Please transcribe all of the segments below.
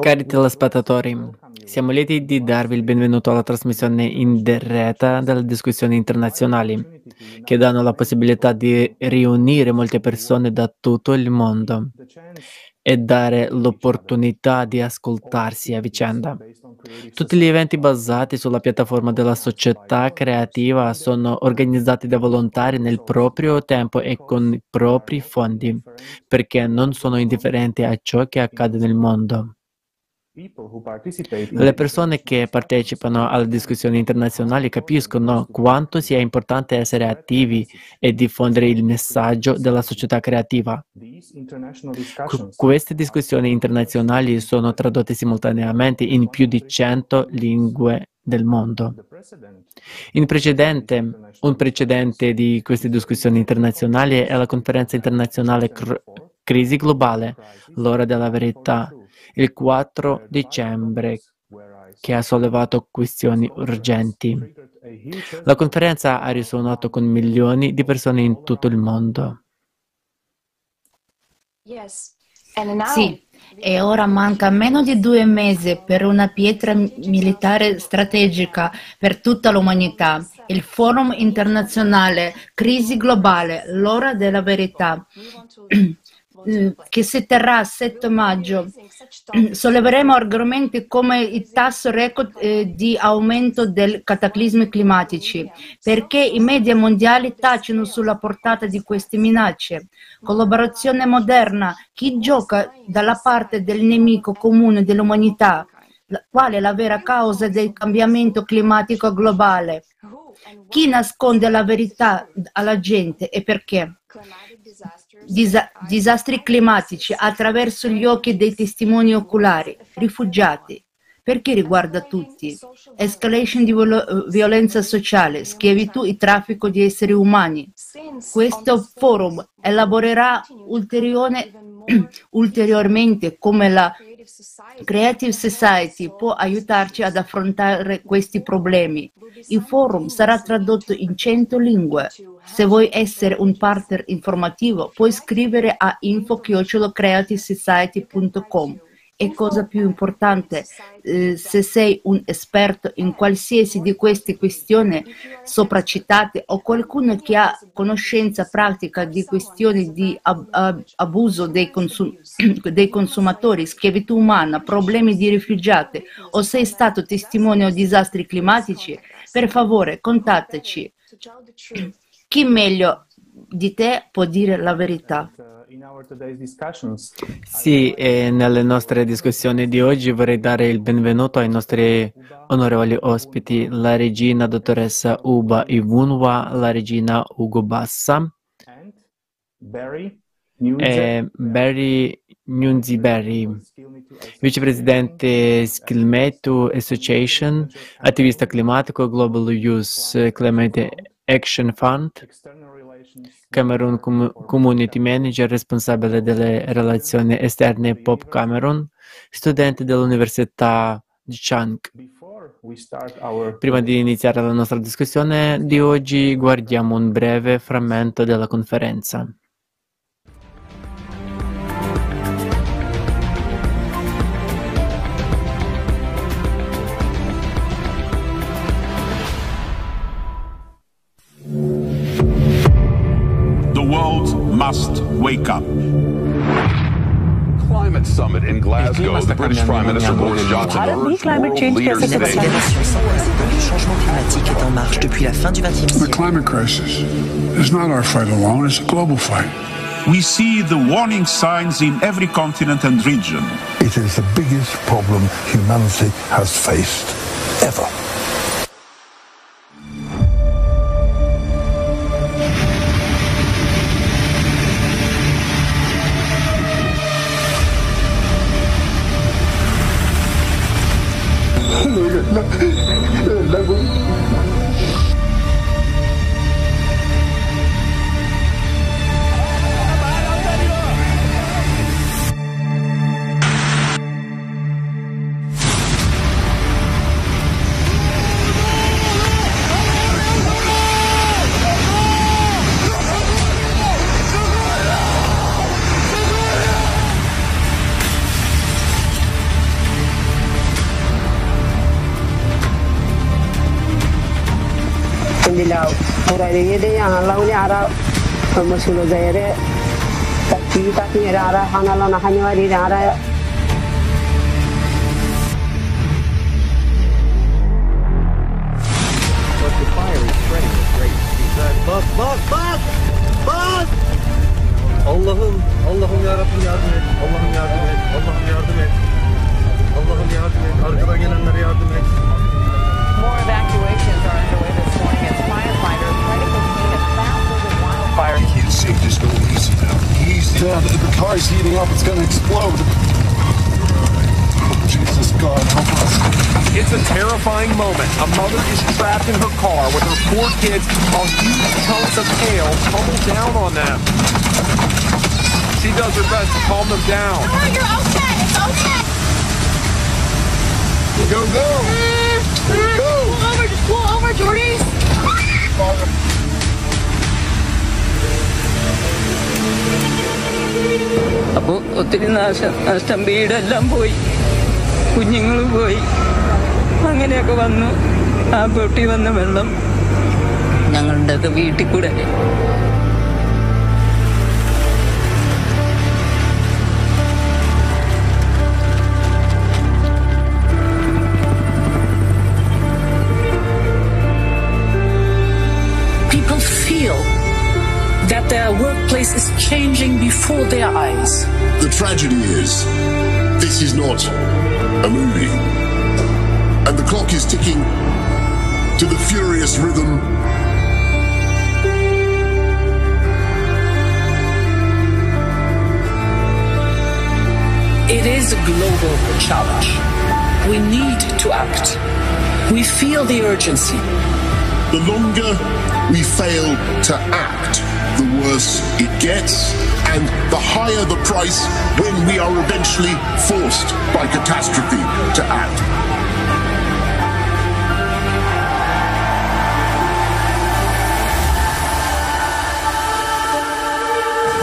Cari telespettatori, siamo lieti di darvi il benvenuto alla trasmissione in diretta delle discussioni internazionali che danno la possibilità di riunire molte persone da tutto il mondo e dare l'opportunità di ascoltarsi a vicenda. Tutti gli eventi basati sulla piattaforma della società creativa sono organizzati da volontari nel proprio tempo e con i propri fondi, perché non sono indifferenti a ciò che accade nel mondo. Le persone che partecipano alle discussioni internazionali capiscono quanto sia importante essere attivi e diffondere il messaggio della società creativa. queste discussioni internazionali sono tradotte simultaneamente in più di 100 lingue del mondo. In precedente, un precedente di queste discussioni internazionali è la conferenza internazionale Cr- Crisi globale, l'ora della verità, il 4 dicembre, che ha sollevato questioni urgenti. La conferenza ha risuonato con milioni di persone in tutto il mondo. Sì, e ora manca meno di due mesi per una pietra militare strategica per tutta l'umanità, il Forum internazionale Crisi globale, l'ora della verità. Mm, che si terrà il 7 maggio. Mm, solleveremo argomenti come il tasso record eh, di aumento dei cataclismi climatici, perché i media mondiali tacciono sulla portata di queste minacce. Collaborazione moderna, chi gioca dalla parte del nemico comune dell'umanità, qual è la vera causa del cambiamento climatico globale? Chi nasconde la verità alla gente e perché? Disa- disastri climatici attraverso gli occhi dei testimoni oculari, rifugiati. Perché riguarda tutti? Escalation di viol- violenza sociale, schiavitù e traffico di esseri umani. Questo forum elaborerà ulteriormente come la Creative Society può aiutarci ad affrontare questi problemi. Il forum sarà tradotto in 100 lingue. Se vuoi essere un partner informativo, puoi scrivere a info-creativesociety.com e cosa più importante, eh, se sei un esperto in qualsiasi di queste questioni sopracitate o qualcuno che ha conoscenza pratica di questioni di ab- ab- abuso dei, consum- dei, consumatori, schiavitù umana, problemi di rifugiati o sei stato testimone di disastri climatici, per favore contattaci. Chi meglio di te può dire la verità? Sì, e nelle nostre discussioni di oggi vorrei dare il benvenuto ai nostri onorevoli ospiti, la regina dottoressa Uba Ivunwa, la regina Ugo Bassa e Barry Nunziberry, vicepresidente Skillmetu Association, attivista climatico Global Youth Climate Action Fund, Cameroon Community Manager responsabile delle relazioni esterne Pop Cameroon, studente dell'Università di Chang. Prima di iniziare la nostra discussione di oggi, guardiamo un breve frammento della conferenza. Must up. Climate Summit in Glasgow. The British Prime Minister Boris Johnson urged world leaders today. changement climatique est en marche depuis la fin du XXe siècle. The climate crisis is not our fight alone, it's a global fight. We see the warning signs in every continent and region. It is the biggest problem humanity has faced ever. Masulo zaire taki taki ara hanala na hanyari ara Bak bak bak! Bak! Allah'ım, Allah'ım yarabbim yardım et. Allah'ım yardım et. Allah'ım yardım et. Allah'ım yardım et. Arkada gelenlere yardım et. More evacuations are underway this morning as firefighters try to contain a thousands of wildfires. Can't safe, just go easy now. Easy. Yeah, the, the car's heating up. It's going to explode. Oh, Jesus, God, help us. It's a terrifying moment. A mother is trapped in her car with her four kids while huge chunks of hail tumble down on them. She does her best to calm them down. No, you're okay. It's okay. Go, go. Mm-hmm. Go. Pull over. Just pull over, Jordy. അപ്പോൾ ഒത്തിരി നാശം നഷ്ടം വീടെല്ലാം പോയി. കുഞ്ഞുങ്ങൾ പോയി. അങ്ങനെയൊക്കെ വന്നു. ആ പൊട്ടി വന്ന വെള്ളം ഞങ്ങളുടെയൊക്കെ വീട്ടിൽ കൂടെ. That their workplace is changing before their eyes. The tragedy is, this is not a movie. And the clock is ticking to the furious rhythm It is a global challenge. We need to act. We feel the urgency. The longer we fail to act, the worse it gets, and the higher the price when we are eventually forced by catastrophe to act.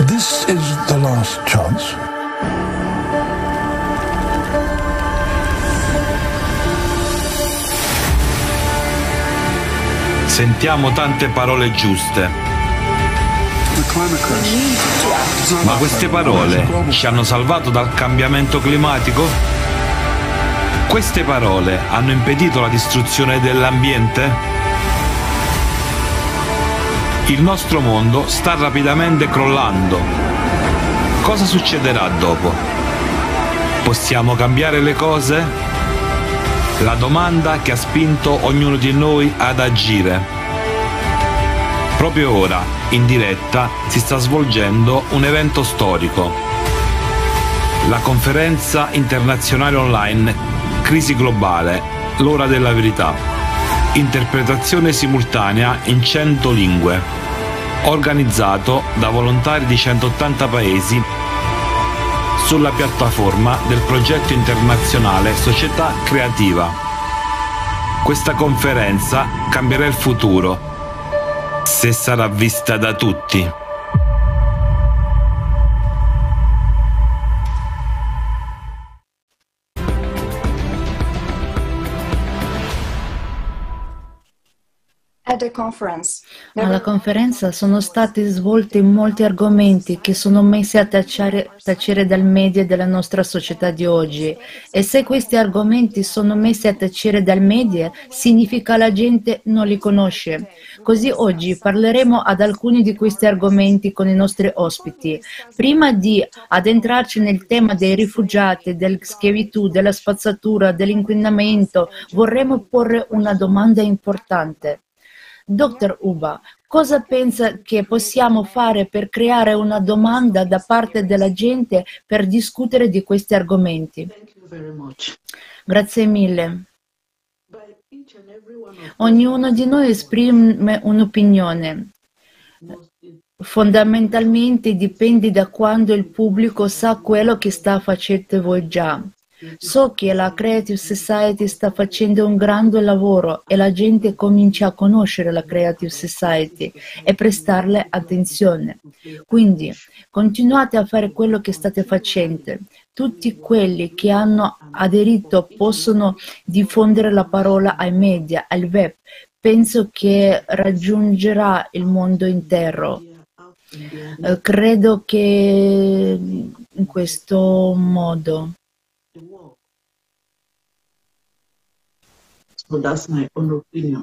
This is the last chance. Sentiamo tante parole giuste. Ma queste parole ci hanno salvato dal cambiamento climatico? Queste parole hanno impedito la distruzione dell'ambiente? Il nostro mondo sta rapidamente crollando. Cosa succederà dopo? Possiamo cambiare le cose? La domanda che ha spinto ognuno di noi ad agire. Proprio ora, in diretta, si sta svolgendo un evento storico. La conferenza internazionale online Crisi globale, l'ora della verità. Interpretazione simultanea in 100 lingue. Organizzato da volontari di 180 paesi sulla piattaforma del progetto internazionale Società Creativa. Questa conferenza cambierà il futuro se sarà vista da tutti. Alla conferenza sono stati svolti molti argomenti che sono messi a tacere, tacere dal media della nostra società di oggi e se questi argomenti sono messi a tacere dal media significa la gente non li conosce. Così oggi parleremo ad alcuni di questi argomenti con i nostri ospiti. Prima di addentrarci nel tema dei rifugiati, della schiavitù, della spazzatura, dell'inquinamento, vorremmo porre una domanda importante. Dottor Uba, cosa pensa che possiamo fare per creare una domanda da parte della gente per discutere di questi argomenti? Grazie mille. Ognuno di noi esprime un'opinione. Fondamentalmente dipende da quando il pubblico sa quello che sta facendo voi già. So che la Creative Society sta facendo un grande lavoro e la gente comincia a conoscere la Creative Society e prestarle attenzione. Quindi continuate a fare quello che state facendo. Tutti quelli che hanno aderito possono diffondere la parola ai media, al web, penso che raggiungerà il mondo intero. Eh, credo che in questo modo. So that's my own opinion.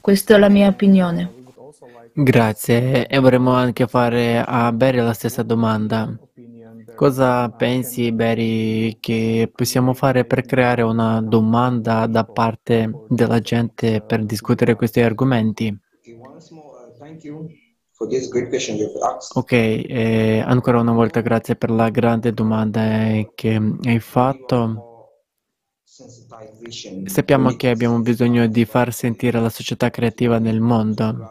Questa è la mia opinione. Grazie. E vorremmo anche fare a Barry la stessa domanda. Cosa pensi, Barry, che possiamo fare per creare una domanda da parte della gente per discutere questi argomenti? Ok, eh, ancora una volta grazie per la grande domanda eh, che hai fatto. Sappiamo che abbiamo bisogno di far sentire la società creativa nel mondo.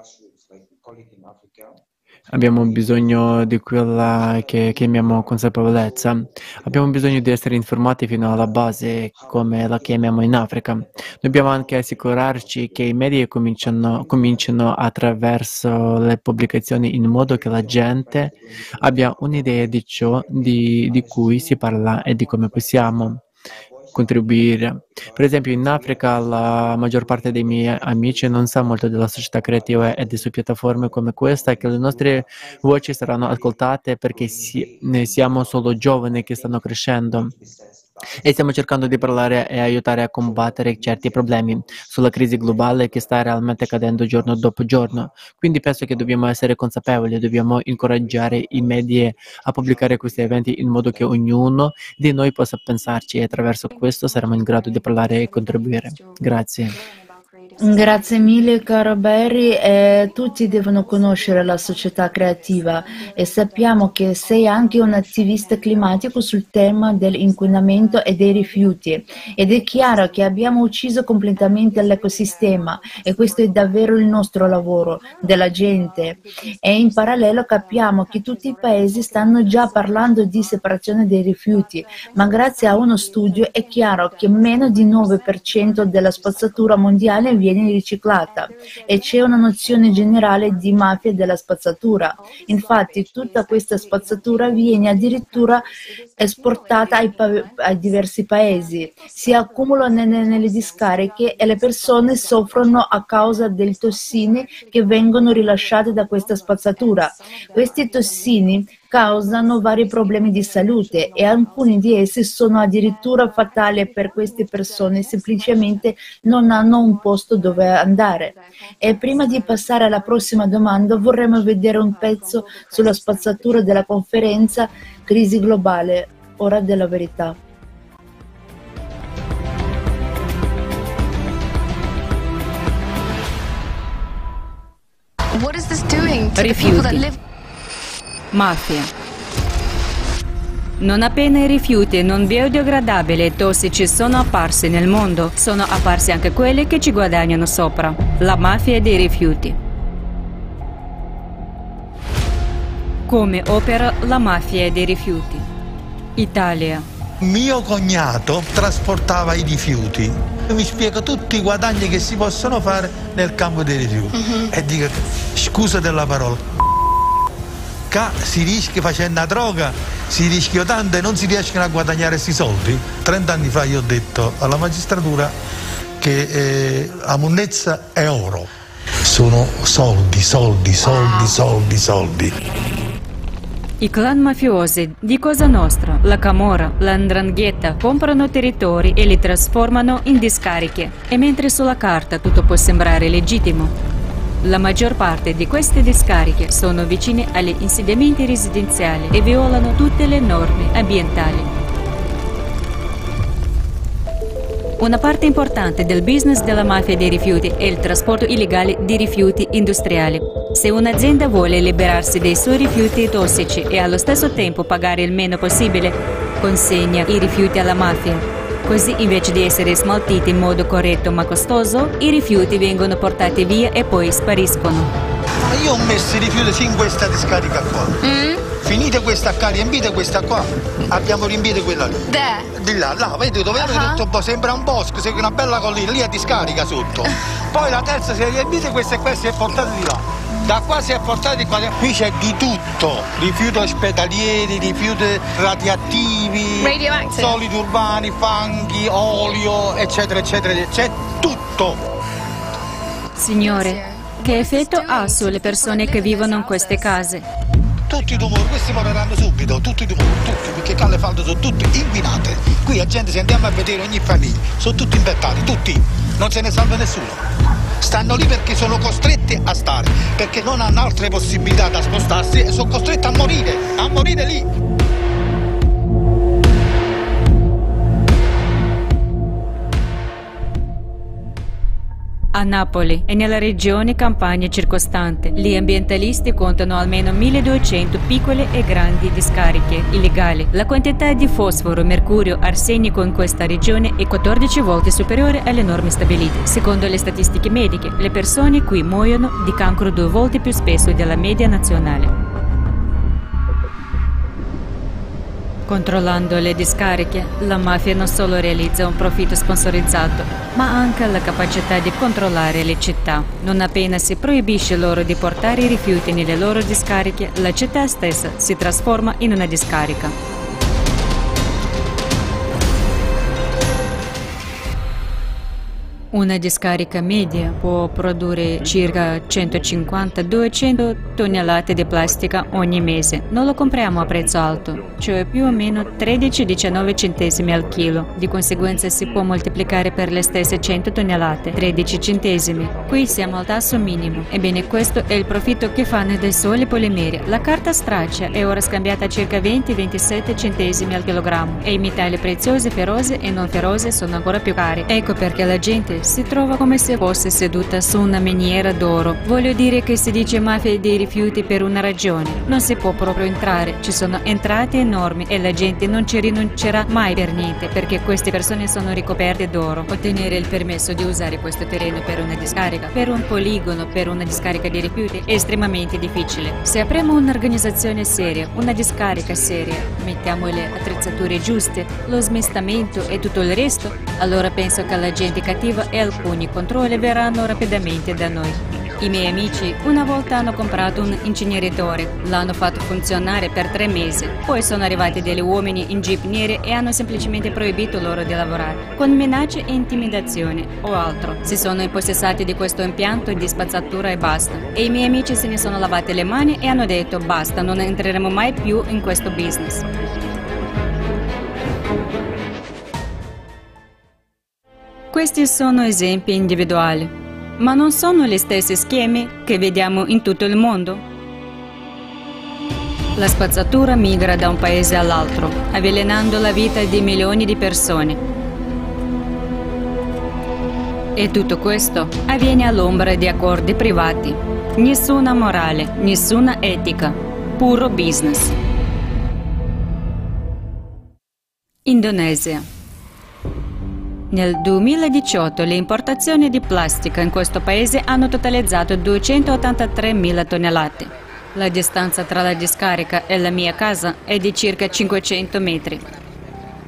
Abbiamo bisogno di quella che chiamiamo consapevolezza. Abbiamo bisogno di essere informati fino alla base, come la chiamiamo in Africa. Dobbiamo anche assicurarci che i media cominciano, cominciano attraverso le pubblicazioni in modo che la gente abbia un'idea di ciò di, di cui si parla e di come possiamo contribuire. Per esempio in Africa la maggior parte dei miei amici non sa molto della società creativa e di su piattaforme come questa che le nostre voci saranno ascoltate perché si, siamo solo giovani che stanno crescendo e stiamo cercando di parlare e aiutare a combattere certi problemi sulla crisi globale che sta realmente accadendo giorno dopo giorno. Quindi penso che dobbiamo essere consapevoli, dobbiamo incoraggiare i media a pubblicare questi eventi in modo che ognuno di noi possa pensarci e attraverso questo saremo in grado di parlare e contribuire. Grazie. Grazie mille caro Barry, eh, tutti devono conoscere la società creativa e sappiamo che sei anche un attivista climatico sul tema dell'inquinamento e dei rifiuti. Ed è chiaro che abbiamo ucciso completamente l'ecosistema e questo è davvero il nostro lavoro della gente. E in parallelo capiamo che tutti i paesi stanno già parlando di separazione dei rifiuti ma grazie a uno studio è chiaro che meno di 9% della spazzatura mondiale viene riciclata e c'è una nozione generale di mafia della spazzatura. Infatti tutta questa spazzatura viene addirittura esportata ai, ai diversi paesi, si accumula nelle, discariche e le persone soffrono a causa delle tossine che vengono rilasciate da questa spazzatura. Questi tossini causano vari problemi di salute e alcuni di essi sono addirittura fatali per queste persone, semplicemente non hanno un posto dove andare. E prima di passare alla prossima domanda vorremmo vedere un pezzo sulla spazzatura della conferenza Crisi globale, ora della verità. What is this doing to the people that live? Mafia. Non appena i rifiuti non biodegradabili e tossici sono apparsi nel mondo, sono apparsi anche quelli che ci guadagnano sopra, la mafia dei rifiuti. Come opera la mafia dei rifiuti? Italia. Mio cognato trasportava i rifiuti. Mi spiega tutti i guadagni che si possono fare nel campo dei rifiuti. E dico, scusa della parola, Qua si rischia facendo la droga, si rischia tanto e non si riescono a guadagnare questi soldi. 30 anni fa io ho detto alla magistratura che eh, la monnezza è oro. Sono soldi, soldi, soldi, soldi, soldi. I clan mafiosi di Cosa Nostra, la Camorra, la Ndrangheta comprano territori e li trasformano in discariche. E mentre sulla carta tutto può sembrare legittimo, la maggior parte di queste discariche sono vicine agli insediamenti residenziali e violano tutte le norme ambientali. Una parte importante del business della mafia dei rifiuti è il trasporto illegale di rifiuti industriali. Se un'azienda vuole liberarsi dei suoi rifiuti tossici e allo stesso tempo pagare il meno possibile, consegna i rifiuti alla mafia. Così invece di essere smaltiti in modo corretto ma costoso, i rifiuti vengono portati via e poi spariscono. Ma io ho messo i rifiuti in questa discarica qua. Finite questa qua, riempite questa qua. Abbiamo riempito quella lì. Di là, là, vedi dove avete tutto un po', sembra un bosco, sembra una bella collina, lì è discarica sotto. Poi la terza si è riempita e questa e qua si è portata di là. Da qua si è portata di qua. Qui c'è di tutto, rifiuti ospedalieri, rifiuti radioattivi, Radioactive. solidi urbani, fanghi, olio, eccetera, eccetera. C'è tutto. Signore, che effetto ha sulle persone che vivono in queste case? Tutti i tumori, questi moriranno subito, tutti i tumori, tutti, perché qua le falde sono tutte inquinate. Qui la gente se andiamo a vedere ogni famiglia, sono tutti infettati, tutti, non se ne salva nessuno. Stanno lì perché sono costretti a stare, perché non hanno altre possibilità da spostarsi e sono costretti a morire, a morire lì. A Napoli e nella regione Campania circostante, gli ambientalisti contano almeno 1200 piccole e grandi discariche illegali. La quantità di fosforo, mercurio, arsenico in questa regione è 14 volte superiore alle norme stabilite. Secondo le statistiche mediche, le persone qui muoiono di cancro due volte più spesso della media nazionale. Controllando le discariche, la mafia non solo realizza un profitto sponsorizzato, ma anche la capacità di controllare le città. Non appena si proibisce loro di portare i rifiuti nelle loro discariche, la città stessa si trasforma in una discarica. Una discarica media può produrre circa 150-200 tonnellate di plastica ogni mese. Non lo compriamo a prezzo alto, cioè più o meno 13-19 centesimi al chilo. Di conseguenza si può moltiplicare per le stesse 100 tonnellate, 13 centesimi. Qui siamo al tasso minimo. Ebbene questo è il profitto che fanno dai soli polimeri. La carta straccia è ora scambiata a circa 20-27 centesimi al chilogrammo e i metalli preziosi, ferosi e non ferosi sono ancora più cari. Ecco perché la gente si trova come se fosse seduta su una miniera d'oro. Voglio dire che si dice mafia dei rifiuti per una ragione. Non si può proprio entrare, ci sono entrate enormi e la gente non ci rinuncerà mai per niente perché queste persone sono ricoperte d'oro. Ottenere il permesso di usare questo terreno per una discarica, per un poligono, per una discarica di rifiuti è estremamente difficile. Se apriamo un'organizzazione seria, una discarica seria, mettiamo le attrezzature giuste, lo smistamento e tutto il resto, allora penso che la gente cattiva e alcuni controlli verranno rapidamente da noi. I miei amici una volta hanno comprato un inceneritore, l'hanno fatto funzionare per tre mesi, poi sono arrivati degli uomini in jeep neri e hanno semplicemente proibito loro di lavorare, con minacce e intimidazioni o altro. Si sono impossessati di questo impianto di spazzatura e basta. E i miei amici se ne sono lavati le mani e hanno detto basta, non entreremo mai più in questo business. Questi sono esempi individuali, ma non sono gli stessi schemi che vediamo in tutto il mondo. La spazzatura migra da un paese all'altro, avvelenando la vita di milioni di persone. E tutto questo avviene all'ombra di accordi privati. Nessuna morale, nessuna etica, puro business. Indonesia. Nel 2018 le importazioni di plastica in questo paese hanno totalizzato 283.000 tonnellate. La distanza tra la discarica e la mia casa è di circa 500 metri.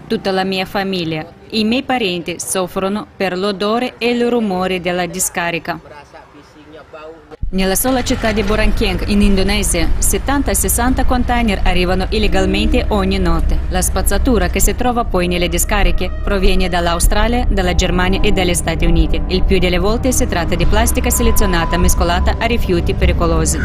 Tutta la mia famiglia, i miei parenti soffrono per l'odore e il rumore della discarica. Nella sola città di Borangkeng, in Indonesia, 70-60 container arrivano illegalmente ogni notte. La spazzatura che si trova poi nelle discariche proviene dall'Australia, dalla Germania e dagli Stati Uniti. Il più delle volte si tratta di plastica selezionata mescolata a rifiuti pericolosi.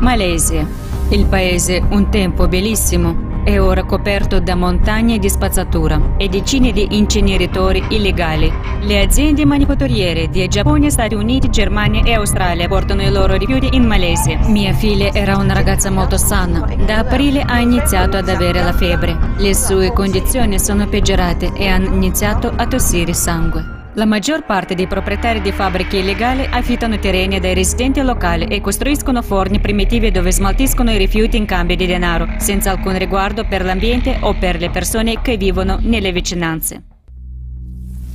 Malesia. Il paese, un tempo bellissimo, è ora coperto da montagne di spazzatura e decine di inceneritori illegali. Le aziende manifatturiere di Giappone, Stati Uniti, Germania e Australia portano i loro rifiuti in Malesia. Mia figlia era una ragazza molto sana. Da aprile ha iniziato ad avere la febbre. Le sue condizioni sono peggiorate e ha iniziato a tossire sangue. La maggior parte dei proprietari di fabbriche illegali affittano terreni dai residenti locali e costruiscono forni primitivi dove smaltiscono i rifiuti in cambio di denaro, senza alcun riguardo per l'ambiente o per le persone che vivono nelle vicinanze.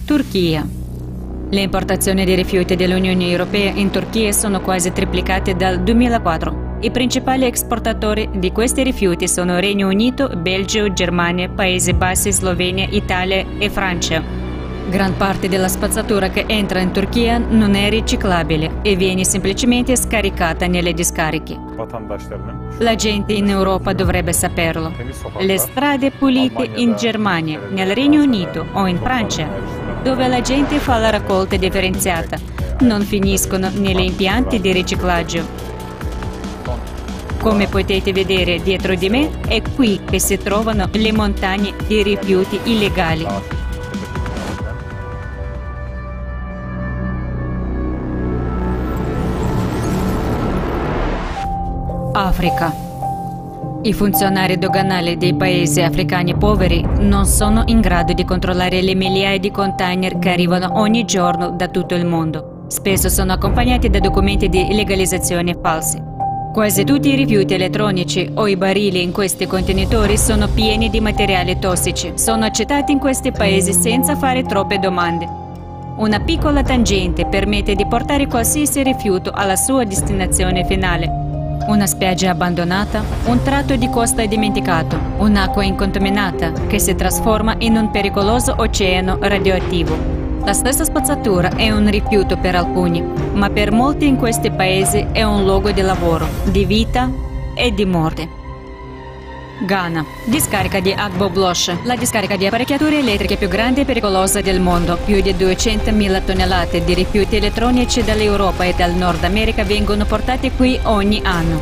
Turchia. Le importazioni di rifiuti dell'Unione Europea in Turchia sono quasi triplicate dal 2004. I principali esportatori di questi rifiuti sono Regno Unito, Belgio, Germania, Paesi Bassi, Slovenia, Italia e Francia. Gran parte della spazzatura che entra in Turchia non è riciclabile e viene semplicemente scaricata nelle discariche. La gente in Europa dovrebbe saperlo. Le strade pulite in Germania, nel Regno Unito o in Francia, dove la gente fa la raccolta differenziata, non finiscono negli impianti di riciclaggio. Come potete vedere dietro di me, è qui che si trovano le montagne di rifiuti illegali. Africa. I funzionari doganali dei paesi africani poveri non sono in grado di controllare le migliaia di container che arrivano ogni giorno da tutto il mondo. Spesso sono accompagnati da documenti di legalizzazione falsi. Quasi tutti i rifiuti elettronici o i barili in questi contenitori sono pieni di materiali tossici. Sono accettati in questi paesi senza fare troppe domande. Una piccola tangente permette di portare qualsiasi rifiuto alla sua destinazione finale. Una spiaggia abbandonata, un tratto di costa dimenticato, un'acqua incontaminata che si trasforma in un pericoloso oceano radioattivo. La stessa spazzatura è un rifiuto per alcuni, ma per molti in questi paesi è un luogo di lavoro, di vita e di morte. Ghana. Discarica di Agbo Blosh, la discarica di apparecchiature elettriche più grande e pericolosa del mondo. Più di 200.000 tonnellate di rifiuti elettronici dall'Europa e dal Nord America vengono portati qui ogni anno.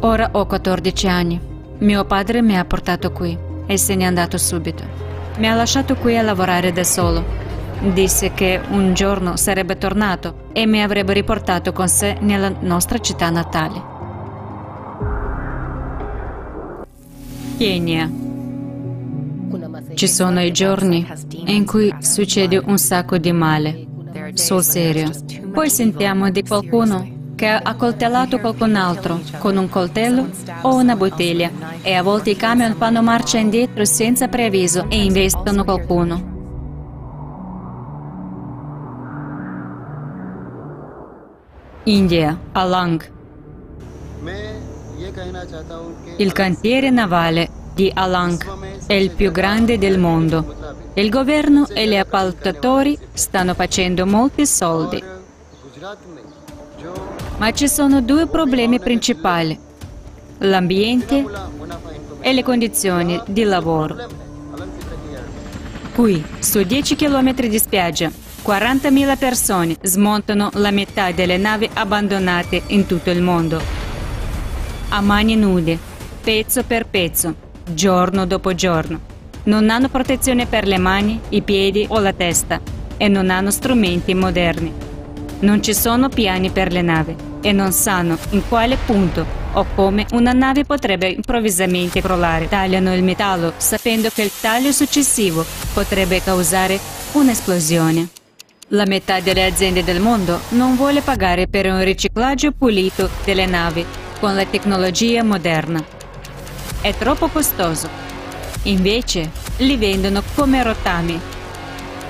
Ora ho 14 anni. Mio padre mi ha portato qui e se n'è andato subito. Mi ha lasciato qui a lavorare da solo. Disse che un giorno sarebbe tornato e mi avrebbe riportato con sé nella nostra città natale. Kenya. Ci sono i giorni in cui succede un sacco di male, sul serio. Poi sentiamo di qualcuno che ha accoltellato qualcun altro con un coltello o una bottiglia e a volte i camion fanno marcia indietro senza preavviso e investono qualcuno. India, Alang. Il cantiere navale di Alang è il più grande del mondo. Il governo e gli appaltatori stanno facendo molti soldi. Ma ci sono due problemi principali, l'ambiente e le condizioni di lavoro. Qui, su 10 km di spiaggia, 40.000 persone smontano la metà delle navi abbandonate in tutto il mondo. A mani nude, pezzo per pezzo, giorno dopo giorno. Non hanno protezione per le mani, i piedi o la testa e non hanno strumenti moderni. Non ci sono piani per le navi e non sanno in quale punto o come una nave potrebbe improvvisamente crollare. Tagliano il metallo sapendo che il taglio successivo potrebbe causare un'esplosione. La metà delle aziende del mondo non vuole pagare per un riciclaggio pulito delle navi con la tecnologia moderna. È troppo costoso. Invece li vendono come rottami.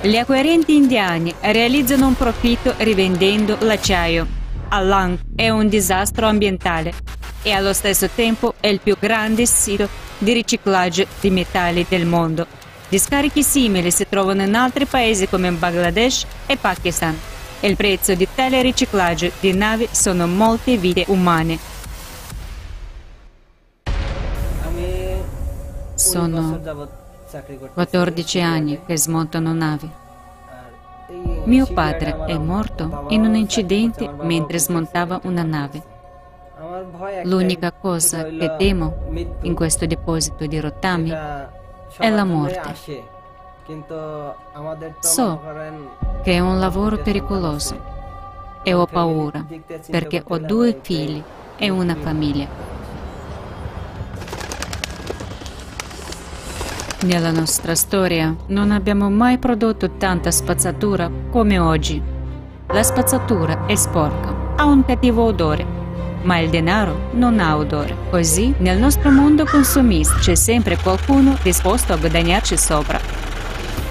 Gli acquirenti indiani realizzano un profitto rivendendo l'acciaio. Alang è un disastro ambientale e allo stesso tempo è il più grande sito di riciclaggio di metalli del mondo. Discariche simili si trovano in altri paesi come Bangladesh e Pakistan. Il prezzo di tale riciclaggio di navi sono molte vite umane. Sono 14 anni che smontano navi. Mio padre è morto in un incidente mentre smontava una nave. L'unica cosa che temo in questo deposito di rottami è la morte. So che è un lavoro pericoloso e ho paura perché ho due figli e una famiglia. Nella nostra storia non abbiamo mai prodotto tanta spazzatura come oggi. La spazzatura è sporca, ha un cattivo odore, ma il denaro non ha odore. Così nel nostro mondo consumista c'è sempre qualcuno disposto a guadagnarci sopra.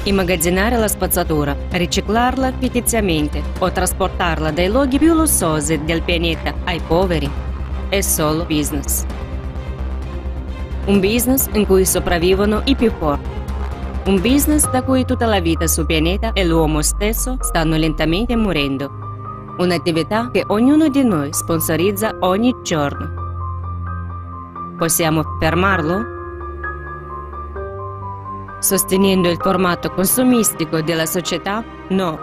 Immagazzinare la spazzatura, riciclarla fittiziamente o trasportarla dai luoghi più lussosi del pianeta ai poveri è solo business un business in cui sopravvivono i più forti. Un business da cui tutta la vita sul pianeta e l'uomo stesso stanno lentamente morendo. Un'attività che ognuno di noi sponsorizza ogni giorno. Possiamo fermarlo? Sostenendo il formato consumistico della società? No.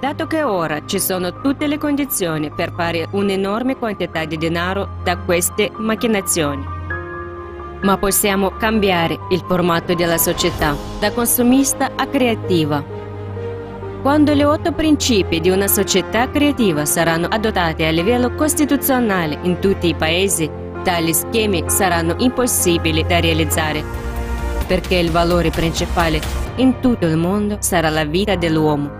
Dato che ora ci sono tutte le condizioni per fare un'enorme quantità di denaro da queste macchinazioni. Ma possiamo cambiare il formato della società da consumista a creativa. Quando gli otto principi di una società creativa saranno adottati a livello costituzionale in tutti i paesi, tali schemi saranno impossibili da realizzare, perché il valore principale in tutto il mondo sarà la vita dell'uomo.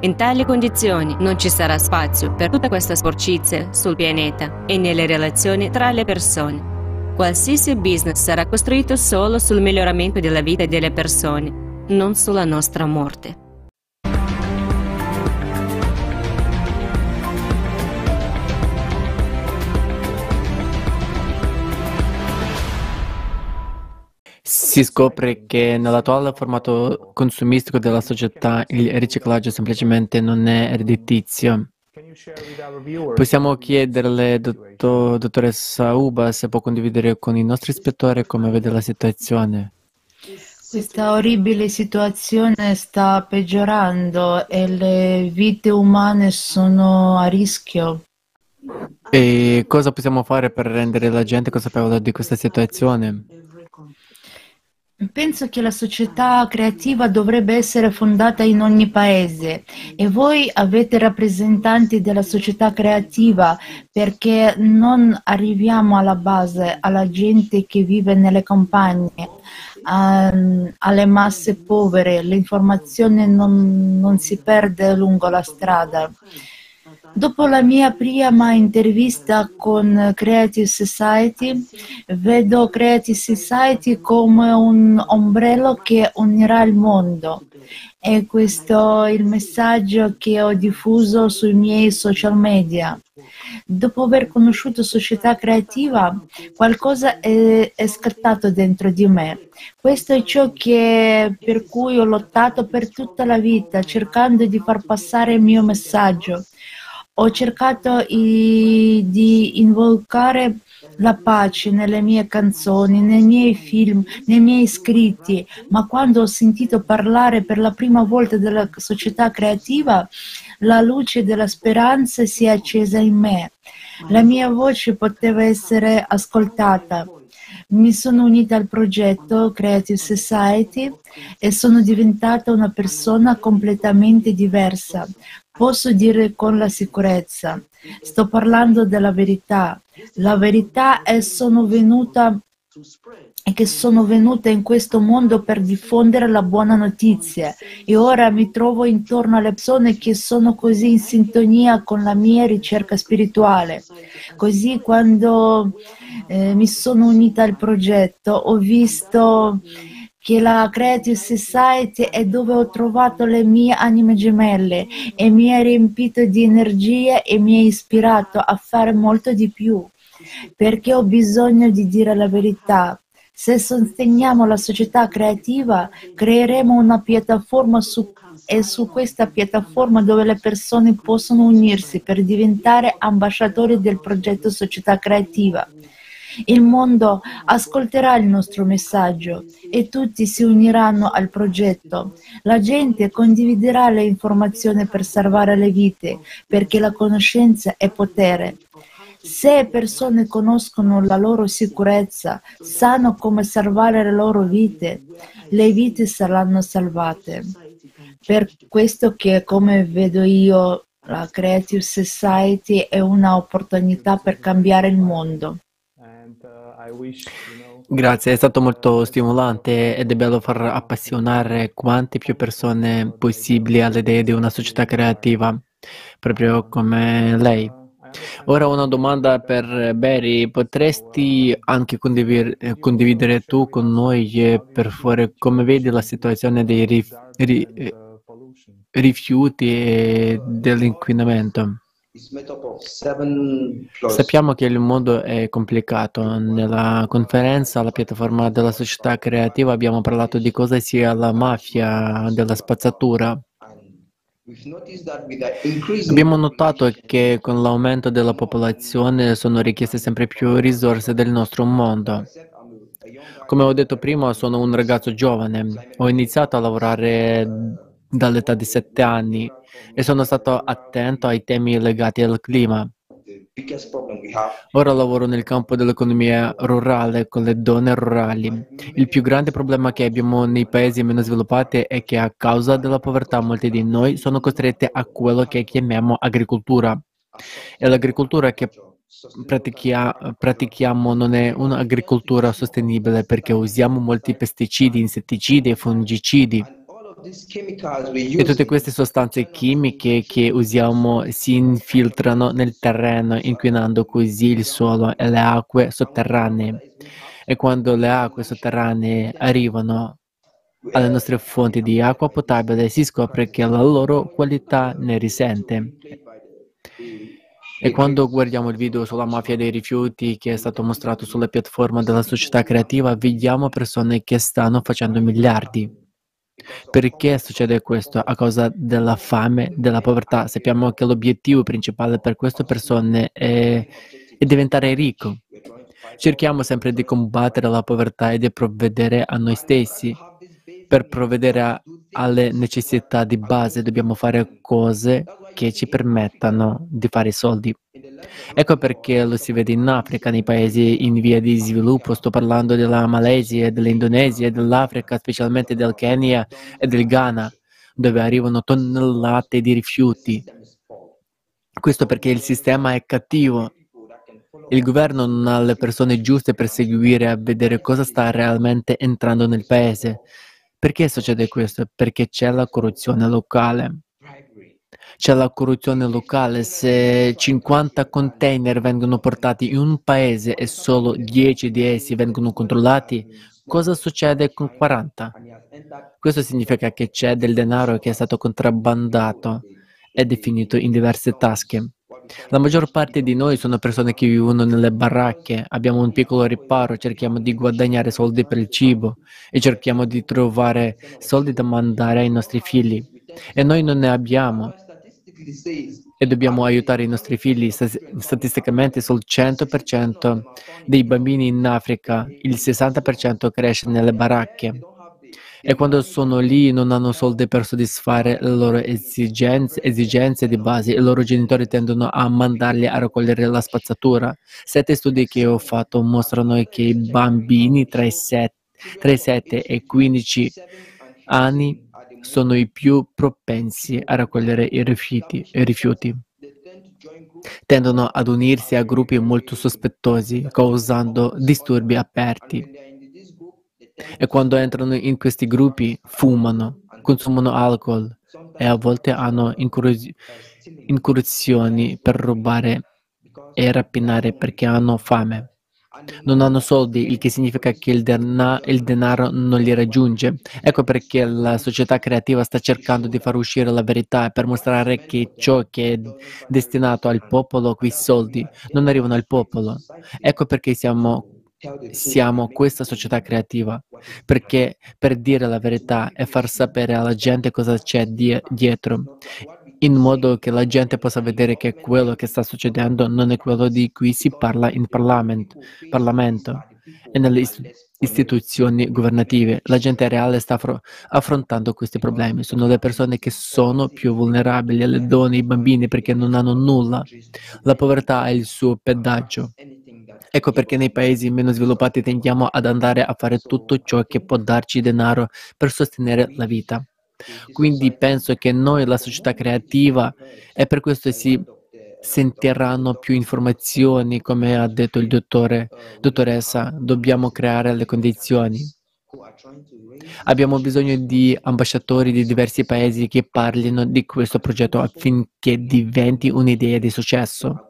In tali condizioni non ci sarà spazio per tutta questa sporcizia sul pianeta e nelle relazioni tra le persone. Qualsiasi business sarà costruito solo sul miglioramento della vita delle persone, non sulla nostra morte. Si scopre che nell'attuale formato consumistico della società il riciclaggio semplicemente non è redditizio. Possiamo chiederle, dottor, dottoressa Uba, se può condividere con i nostri ispettori come vede la situazione. Questa orribile situazione sta peggiorando e le vite umane sono a rischio. E cosa possiamo fare per rendere la gente consapevole di questa situazione? Penso che la società creativa dovrebbe essere fondata in ogni paese e voi avete rappresentanti della società creativa perché non arriviamo alla base, alla gente che vive nelle campagne, a, alle masse povere, l'informazione non, non si perde lungo la strada. Dopo la mia prima intervista con Creative Society, vedo Creative Society come un ombrello che unirà il mondo. E questo è il messaggio che ho diffuso sui miei social media. Dopo aver conosciuto società creativa, qualcosa è, è scattato dentro di me. Questo è ciò che, per cui ho lottato per tutta la vita, cercando di far passare il mio messaggio ho cercato di invocare la pace nelle mie canzoni, nei miei film, nei miei scritti, ma quando ho sentito parlare per la prima volta della società creativa, la luce della speranza si è accesa in me. La mia voce poteva essere ascoltata. Mi sono unita al progetto Creative Society e sono diventata una persona completamente diversa, Posso dire con la sicurezza, sto parlando della verità. La verità è sono venuta e che sono venuta in questo mondo per diffondere la buona notizia e ora mi trovo intorno alle persone che sono così in sintonia con la mia ricerca spirituale. Così quando eh, mi sono unita al progetto ho visto che la Creative Society è dove ho trovato le mie anime gemelle e mi ha riempito di energia e mi ha ispirato a fare molto di più, perché ho bisogno di dire la verità. Se sosteniamo la società creativa, creeremo una piattaforma su è su questa piattaforma dove le persone possono unirsi per diventare ambasciatori del progetto Società Creativa. Il mondo ascolterà il nostro messaggio e tutti si uniranno al progetto. La gente condividerà le informazioni per salvare le vite, perché la conoscenza è potere. Se persone conoscono la loro sicurezza, sanno come salvare le loro vite, le vite saranno salvate. Per questo che, come vedo io, la Creative Society è un'opportunità per cambiare il mondo. Grazie, è stato molto stimolante ed è bello far appassionare quante più persone possibili alle idee di una società creativa, proprio come lei. Ora una domanda per Barry, potresti anche condividere, condividere tu con noi eh, per favore come vedi la situazione dei rif, ri, rifiuti e dell'inquinamento? Sappiamo che il mondo è complicato. Nella conferenza alla piattaforma della società creativa abbiamo parlato di cosa sia la mafia della spazzatura. Abbiamo notato che con l'aumento della popolazione sono richieste sempre più risorse del nostro mondo. Come ho detto prima, sono un ragazzo giovane. Ho iniziato a lavorare dall'età di sette anni e sono stato attento ai temi legati al clima. Ora lavoro nel campo dell'economia rurale con le donne rurali. Il più grande problema che abbiamo nei paesi meno sviluppati è che a causa della povertà molti di noi sono costretti a quello che chiamiamo agricoltura. E l'agricoltura che pratica, pratichiamo non è un'agricoltura sostenibile perché usiamo molti pesticidi, insetticidi e fungicidi. E tutte queste sostanze chimiche che usiamo si infiltrano nel terreno, inquinando così il suolo e le acque sotterranee. E quando le acque sotterranee arrivano alle nostre fonti di acqua potabile, si scopre che la loro qualità ne risente. E quando guardiamo il video sulla mafia dei rifiuti che è stato mostrato sulla piattaforma della società creativa, vediamo persone che stanno facendo miliardi. Perché succede questo? A causa della fame, della povertà. Sappiamo che l'obiettivo principale per queste persone è, è diventare ricco. Cerchiamo sempre di combattere la povertà e di provvedere a noi stessi. Per provvedere a, alle necessità di base dobbiamo fare cose che ci permettano di fare soldi. Ecco perché lo si vede in Africa, nei paesi in via di sviluppo, sto parlando della Malesia, dell'Indonesia, dell'Africa, specialmente del Kenya e del Ghana, dove arrivano tonnellate di rifiuti. Questo perché il sistema è cattivo. Il governo non ha le persone giuste per seguire a vedere cosa sta realmente entrando nel paese. Perché succede questo? Perché c'è la corruzione locale c'è la corruzione locale, se 50 container vengono portati in un paese e solo 10 di essi vengono controllati, cosa succede con 40? Questo significa che c'è del denaro che è stato contrabbandato ed è finito in diverse tasche. La maggior parte di noi sono persone che vivono nelle baracche, abbiamo un piccolo riparo, cerchiamo di guadagnare soldi per il cibo e cerchiamo di trovare soldi da mandare ai nostri figli. E noi non ne abbiamo e dobbiamo aiutare i nostri figli. Statisticamente sul 100% dei bambini in Africa, il 60% cresce nelle baracche e quando sono lì non hanno soldi per soddisfare le loro esigenze, esigenze di base, i loro genitori tendono a mandarli a raccogliere la spazzatura. Sette studi che ho fatto mostrano che i bambini tra i 7, tra i 7 e i 15 anni sono i più propensi a raccogliere i rifiuti, i rifiuti. Tendono ad unirsi a gruppi molto sospettosi, causando disturbi aperti. E quando entrano in questi gruppi fumano, consumano alcol e a volte hanno incursioni per rubare e rapinare perché hanno fame non hanno soldi, il che significa che il, dena- il, denaro non li raggiunge. Ecco perché la società creativa sta cercando di far uscire la verità per mostrare che ciò che è destinato al popolo, quei soldi, non arrivano al popolo. Ecco perché siamo siamo questa società creativa, perché per dire la verità e far sapere alla gente cosa c'è die- dietro in modo che la gente possa vedere che quello che sta succedendo non è quello di cui si parla in Parlamento, Parlamento e nelle istituzioni governative. La gente reale sta affrontando questi problemi. Sono le persone che sono più vulnerabili, le donne, i bambini, perché non hanno nulla. La povertà è il suo pedaggio. Ecco perché nei paesi meno sviluppati tendiamo ad andare a fare tutto ciò che può darci denaro per sostenere la vita. Quindi penso che noi, la società creativa, e per questo si sentiranno più informazioni, come ha detto il dottore, dottoressa, dobbiamo creare le condizioni. Abbiamo bisogno di ambasciatori di diversi paesi che parlino di questo progetto affinché diventi un'idea di successo.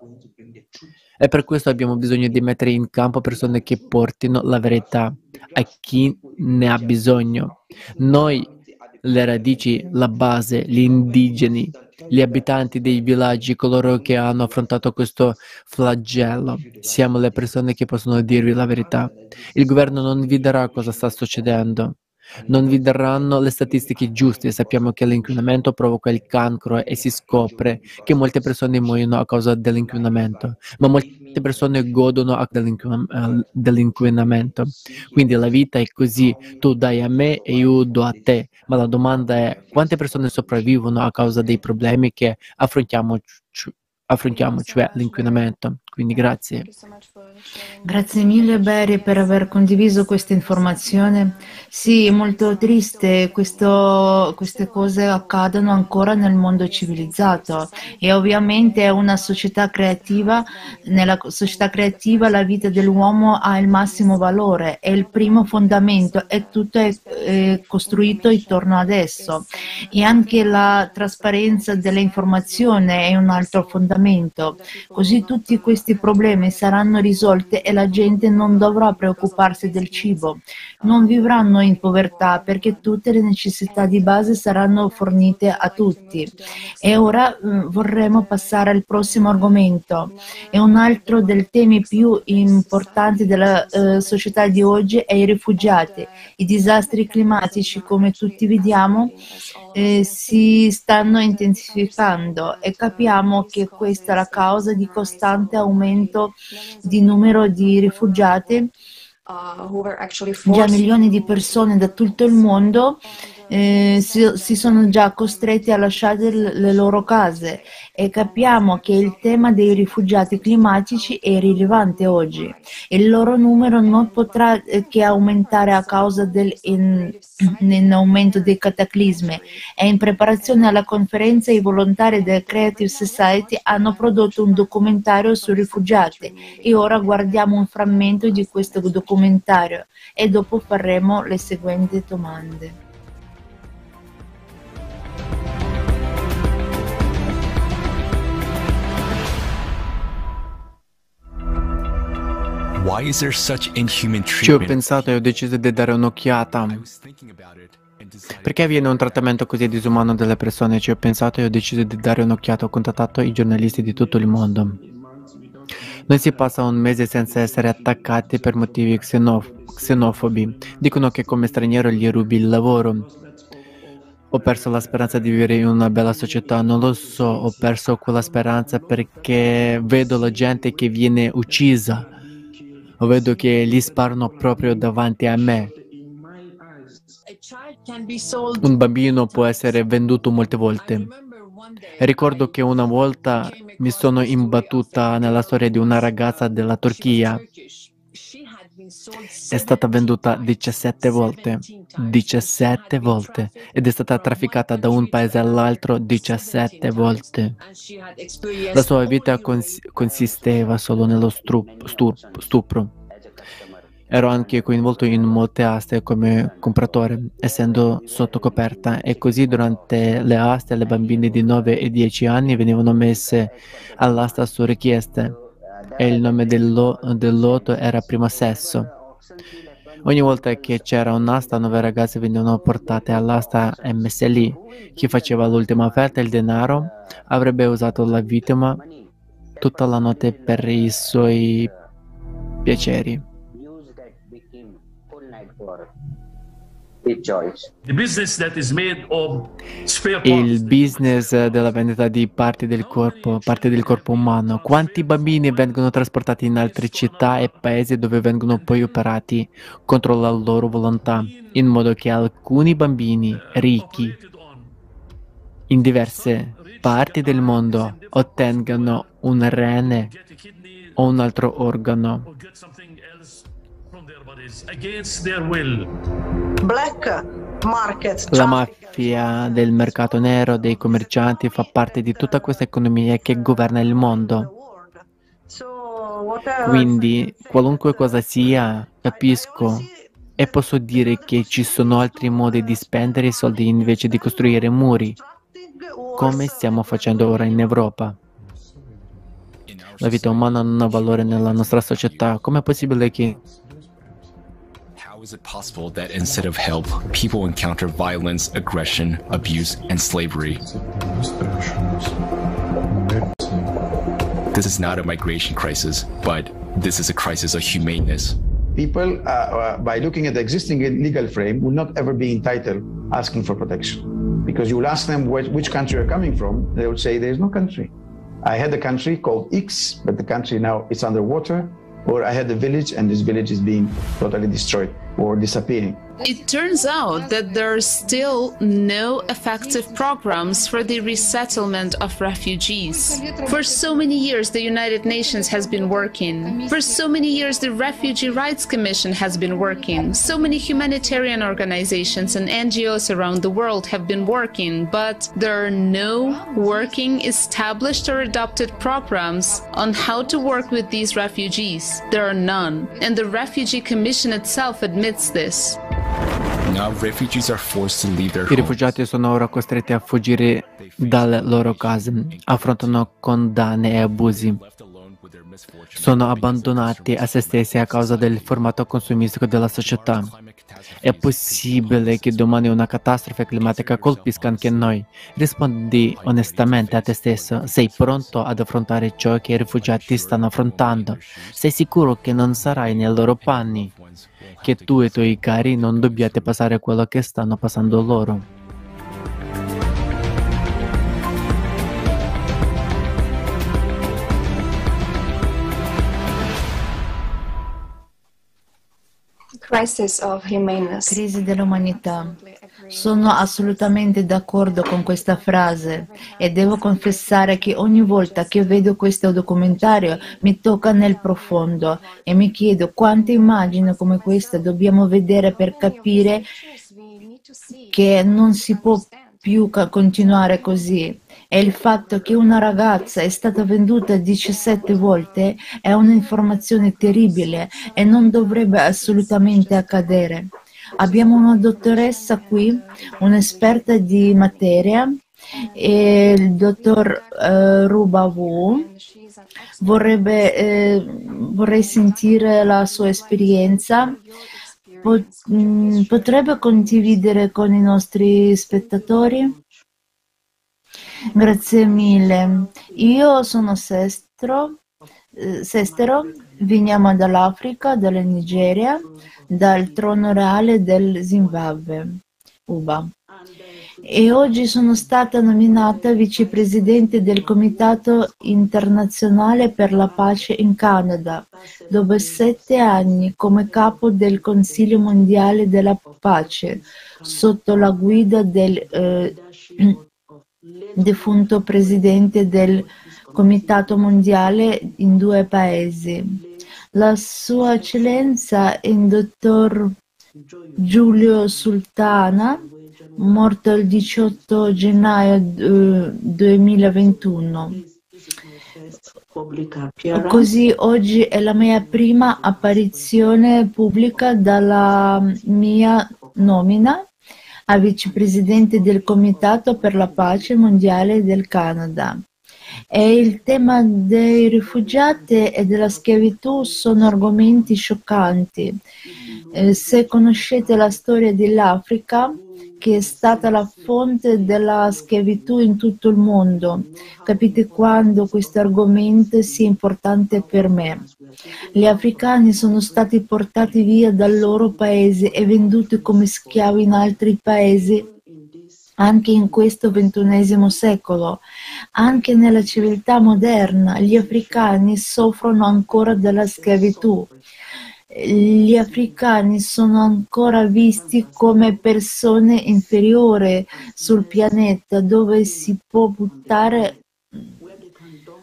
E per questo abbiamo bisogno di mettere in campo persone che portino la verità a chi ne ha bisogno. Noi le radici, la base, gli indigeni, gli abitanti dei villaggi, coloro che hanno affrontato questo flagello. Siamo le persone che possono dirvi la verità. Il governo non vi darà cosa sta succedendo. Non vi daranno le statistiche giuste. Sappiamo che l'inquinamento provoca il cancro e si scopre che molte persone muoiono a causa dell'inquinamento, ma molte persone godono dell'inquinamento. Quindi la vita è così, tu dai a me e io do a te, ma la domanda è quante persone sopravvivono a causa dei problemi che affrontiamo, affrontiamo cioè l'inquinamento. Quindi grazie. Grazie mille Barry per aver condiviso questa informazione. Sì, è molto triste, questo, queste cose accadono ancora nel mondo civilizzato e ovviamente è una società creativa, nella società creativa la vita dell'uomo ha il massimo valore, è il primo fondamento e tutto è, è costruito intorno ad esso e anche la trasparenza dell'informazione è un altro fondamento. Così tutti questi questi problemi saranno risolti e la gente non dovrà preoccuparsi del cibo. Non vivranno in povertà perché tutte le necessità di base saranno fornite a tutti. E ora eh, vorremmo passare al prossimo argomento. E un altro dei temi più importanti della eh, società di oggi è i rifugiati. I disastri climatici, come tutti vediamo, eh, si stanno intensificando e capiamo che questa è la causa di costante aumento di numero di rifugiati. Già milioni di persone da tutto il mondo eh, si, si, sono già costretti a lasciare le loro case e capiamo che il tema dei rifugiati climatici è rilevante oggi. Il loro numero non potrà eh, che aumentare a causa dell'aumento dei cataclismi e in preparazione alla conferenza i volontari del Creative Society hanno prodotto un documentario sui rifugiati e ora guardiamo un frammento di questo documentario e dopo faremo le seguenti domande. Ci ho pensato e ho deciso di dare un'occhiata. Perché avviene un trattamento così disumano delle persone? Ci ho pensato e ho deciso di dare un'occhiata. Ho contattato i giornalisti di tutto il mondo. Non si passa un mese senza essere attaccati per motivi xenof- xenofobi. Dicono che come straniero gli rubi il lavoro. Ho perso la speranza di vivere in una bella società, non lo so, ho perso quella speranza perché vedo la gente che viene uccisa vedo che gli sparano proprio davanti a me. Un bambino può essere venduto molte volte. Ricordo che una volta mi sono imbattuta nella storia di una ragazza della Turchia è stata venduta 17 volte, 17 volte, ed è stata trafficata da un paese all'altro 17 volte. La sua vita cons- consisteva solo nello strup- stup- stupro. Ero anche coinvolto in molte aste come compratore, essendo sotto coperta, e così durante le aste le bambine di 9 e 10 anni venivano messe all'asta su richieste e il nome del, lo- del loto era primo sesso. Ogni volta che c'era un'asta, nove ragazze venivano portate all'asta e messe lì. Chi faceva l'ultima offerta, il denaro, avrebbe usato la vittima tutta la notte per i suoi piaceri. Il business della vendita di parti del corpo, parti del corpo umano. Quanti bambini vengono trasportati in altre città e paesi dove vengono poi operati contro la loro volontà, in modo che alcuni bambini ricchi in diverse parti del mondo ottengano un rene o un altro organo la mafia del mercato nero, dei commercianti, fa parte di tutta questa economia che governa il mondo. Quindi, qualunque cosa sia, capisco e posso dire che ci sono altri modi di spendere i soldi invece di costruire muri, come stiamo facendo ora in Europa. La vita umana non ha valore nella nostra società. Com'è possibile che is it possible that instead of help, people encounter violence, aggression, abuse, and slavery? This is not a migration crisis, but this is a crisis of humaneness. People, uh, uh, by looking at the existing legal frame, will not ever be entitled asking for protection. Because you will ask them which, which country you're coming from, they will say there is no country. I had a country called X, but the country now is underwater. Or I had a village and this village is being totally destroyed or disappearing. It turns out that there are still no effective programs for the resettlement of refugees. For so many years, the United Nations has been working. For so many years, the Refugee Rights Commission has been working. So many humanitarian organizations and NGOs around the world have been working, but there are no working, established, or adopted programs on how to work with these refugees. There are none. And the Refugee Commission itself admits this. I rifugiati sono ora costretti a fuggire dalle loro case, affrontano condanne e abusi. Sono abbandonati a se stessi a causa del formato consumistico della società. È possibile che domani una catastrofe climatica colpisca anche noi. Rispondi onestamente a te stesso. Sei pronto ad affrontare ciò che i rifugiati stanno affrontando? Sei sicuro che non sarai nei loro panni? Che tu e i tuoi cari non dobbiate passare quello che stanno passando loro? Crisi dell'umanità. Sono assolutamente d'accordo con questa frase e devo confessare che ogni volta che vedo questo documentario mi tocca nel profondo e mi chiedo quante immagini come questa dobbiamo vedere per capire che non si può più continuare così e il fatto che una ragazza è stata venduta 17 volte è un'informazione terribile e non dovrebbe assolutamente accadere. Abbiamo una dottoressa qui, un'esperta di materia, il dottor uh, Rubavu vorrebbe, eh, vorrei sentire la sua esperienza. Potrebbe condividere con i nostri spettatori? Grazie mille. Io sono Sestro, eh, Sestero, veniamo dall'Africa, dalla Nigeria, dal trono reale del Zimbabwe, Uba. E oggi sono stata nominata vicepresidente del Comitato internazionale per la pace in Canada, dopo sette anni come capo del Consiglio mondiale della pace, sotto la guida del eh, defunto presidente del Comitato mondiale in due paesi. La Sua Eccellenza il dottor Giulio Sultana, morto il 18 gennaio 2021. Così oggi è la mia prima apparizione pubblica dalla mia nomina a vicepresidente del Comitato per la pace mondiale del Canada. E il tema dei rifugiati e della schiavitù sono argomenti scioccanti. Eh, se conoscete la storia dell'Africa, che è stata la fonte della schiavitù in tutto il mondo, capite quando questo argomento sia importante per me. Gli africani sono stati portati via dal loro paese e venduti come schiavi in altri paesi anche in questo ventunesimo secolo. Anche nella civiltà moderna gli africani soffrono ancora della schiavitù. Gli africani sono ancora visti come persone inferiori sul pianeta dove si può buttare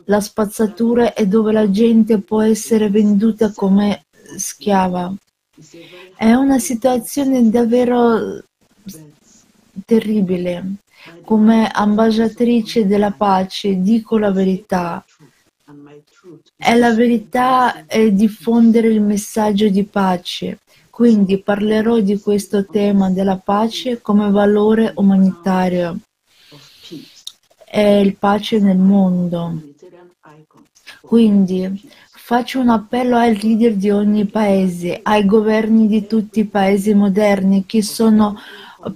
la spazzatura e dove la gente può essere venduta come schiava. È una situazione davvero terribile. Come ambasciatrice della pace dico la verità. E la verità è diffondere il messaggio di pace. Quindi parlerò di questo tema della pace come valore umanitario e il pace nel mondo. Quindi Faccio un appello ai leader di ogni paese, ai governi di tutti i paesi moderni che sono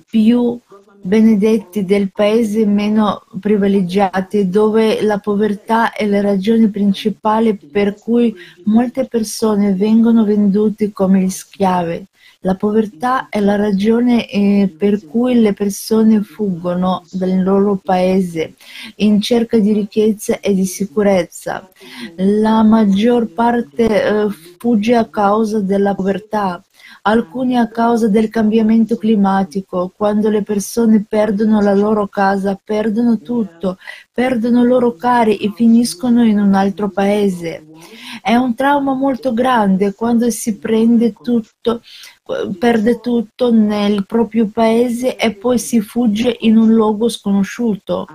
più benedetti del paese meno privilegiati, dove la povertà è la ragione principale per cui molte persone vengono vendute come schiave. La povertà è la ragione eh, per cui le persone fuggono dal loro paese in cerca di ricchezza e di sicurezza. La maggior parte eh, fugge a causa della povertà alcuni a causa del cambiamento climatico, quando le persone perdono la loro casa, perdono tutto, perdono i loro cari e finiscono in un altro paese. È un trauma molto grande quando si prende tutto, perde tutto nel proprio paese e poi si fugge in un luogo sconosciuto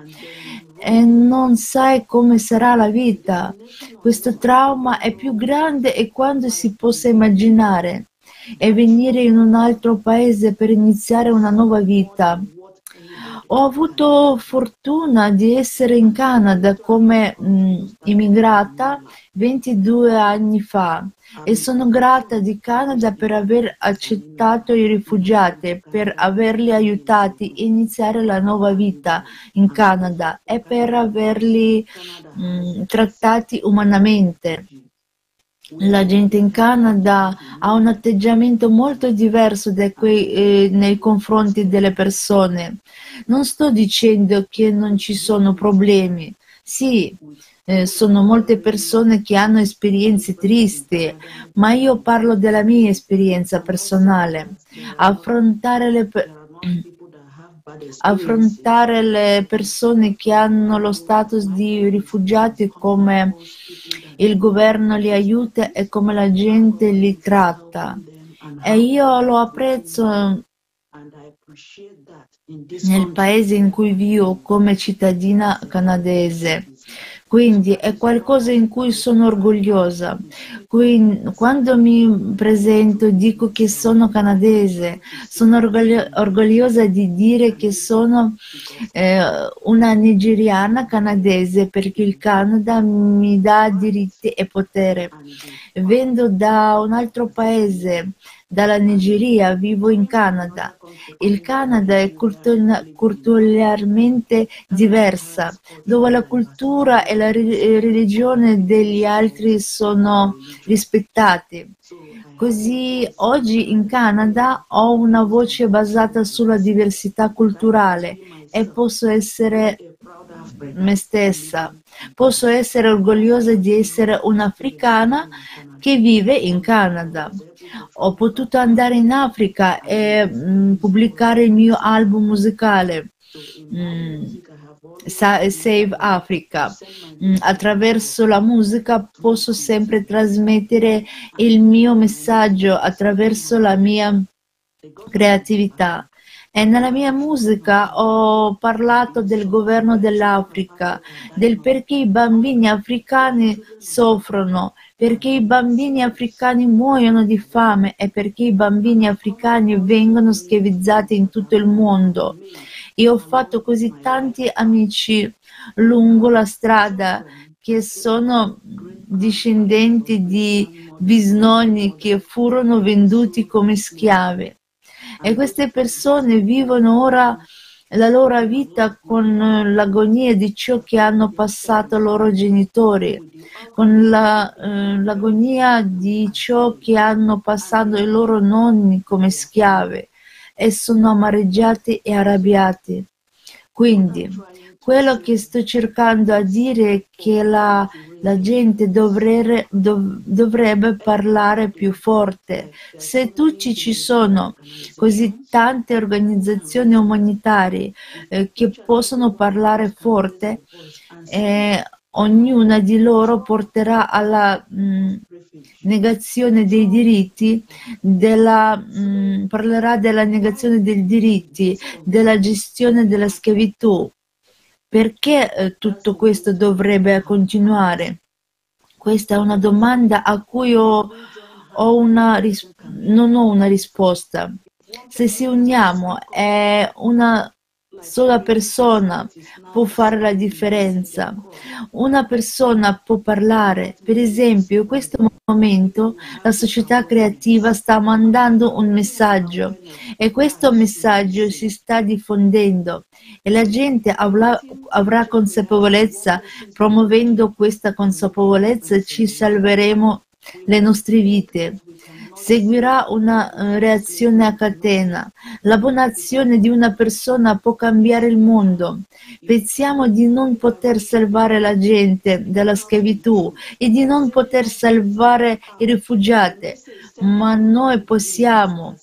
e non sai come sarà la vita. Questo trauma è più grande e quando si possa immaginare e venire in un altro paese per iniziare una nuova vita. Ho avuto fortuna di essere in Canada come mh, immigrata 22 anni fa e sono grata di Canada per aver accettato i rifugiati, per averli aiutati a iniziare la nuova vita in Canada e per averli mh, trattati umanamente. La gente in Canada ha un atteggiamento molto diverso da quei, eh, nei confronti delle persone. Non sto dicendo che non ci sono problemi. Sì, eh, sono molte persone che hanno esperienze tristi, ma io parlo della mia esperienza personale. Affrontare le, affrontare le persone che hanno lo status di rifugiati come il governo li aiuta e come la gente li tratta. E io lo apprezzo nel paese in cui vivo come cittadina canadese. Quindi è qualcosa in cui sono orgogliosa. Quindi, quando mi presento dico che sono canadese, sono orgoglio- orgogliosa di dire che sono eh, una nigeriana canadese perché il Canada mi dà diritti e potere. Vengo da un altro paese dalla Nigeria, vivo in Canada. Il Canada è culturalmente diversa, dove la cultura e la religione degli altri sono rispettati. Così oggi in Canada ho una voce basata sulla diversità culturale e posso essere me stessa. Posso essere orgogliosa di essere un'africana che vive in Canada. Ho potuto andare in Africa e mh, mm, pubblicare il mio album musicale. Mm, Save Africa. Mm, attraverso la musica posso sempre trasmettere il mio messaggio attraverso la mia creatività. E nella mia musica ho parlato del governo dell'Africa, del perché i bambini africani soffrono, perché i bambini africani muoiono di fame e perché i bambini africani vengono schiavizzati in tutto il mondo. E ho fatto così tanti amici lungo la strada che sono discendenti di bisnonni che furono venduti come schiavi e queste persone vivono ora la loro vita con l'agonia di ciò che hanno passato i loro genitori, con la, eh, l'agonia di ciò che hanno passato i loro nonni come schiave e sono amareggiati e arrabbiati. Quindi, quello che sto cercando a dire è che la la gente dovrebbe, dov, dovrebbe parlare più forte. Se tutti ci sono così tante organizzazioni umanitarie eh, che possono parlare forte, eh, ognuna di loro porterà alla mh, negazione dei diritti, della, mh, parlerà della negazione dei diritti, della gestione della schiavitù, perché eh, tutto questo dovrebbe continuare? Questa è una domanda a cui ho, ho una non ho una risposta. Se ci uniamo è una sola persona può fare la differenza. Una persona può parlare. Per esempio, in questo momento la società creativa sta mandando un messaggio e questo messaggio si sta diffondendo e la gente avrà, avrà consapevolezza. Promuovendo questa consapevolezza ci salveremo le nostre vite. Seguirà una uh, reazione a catena. La buona azione di una persona può cambiare il mondo. Pensiamo di non poter salvare la gente dalla schiavitù e di non poter salvare i rifugiati, ma noi possiamo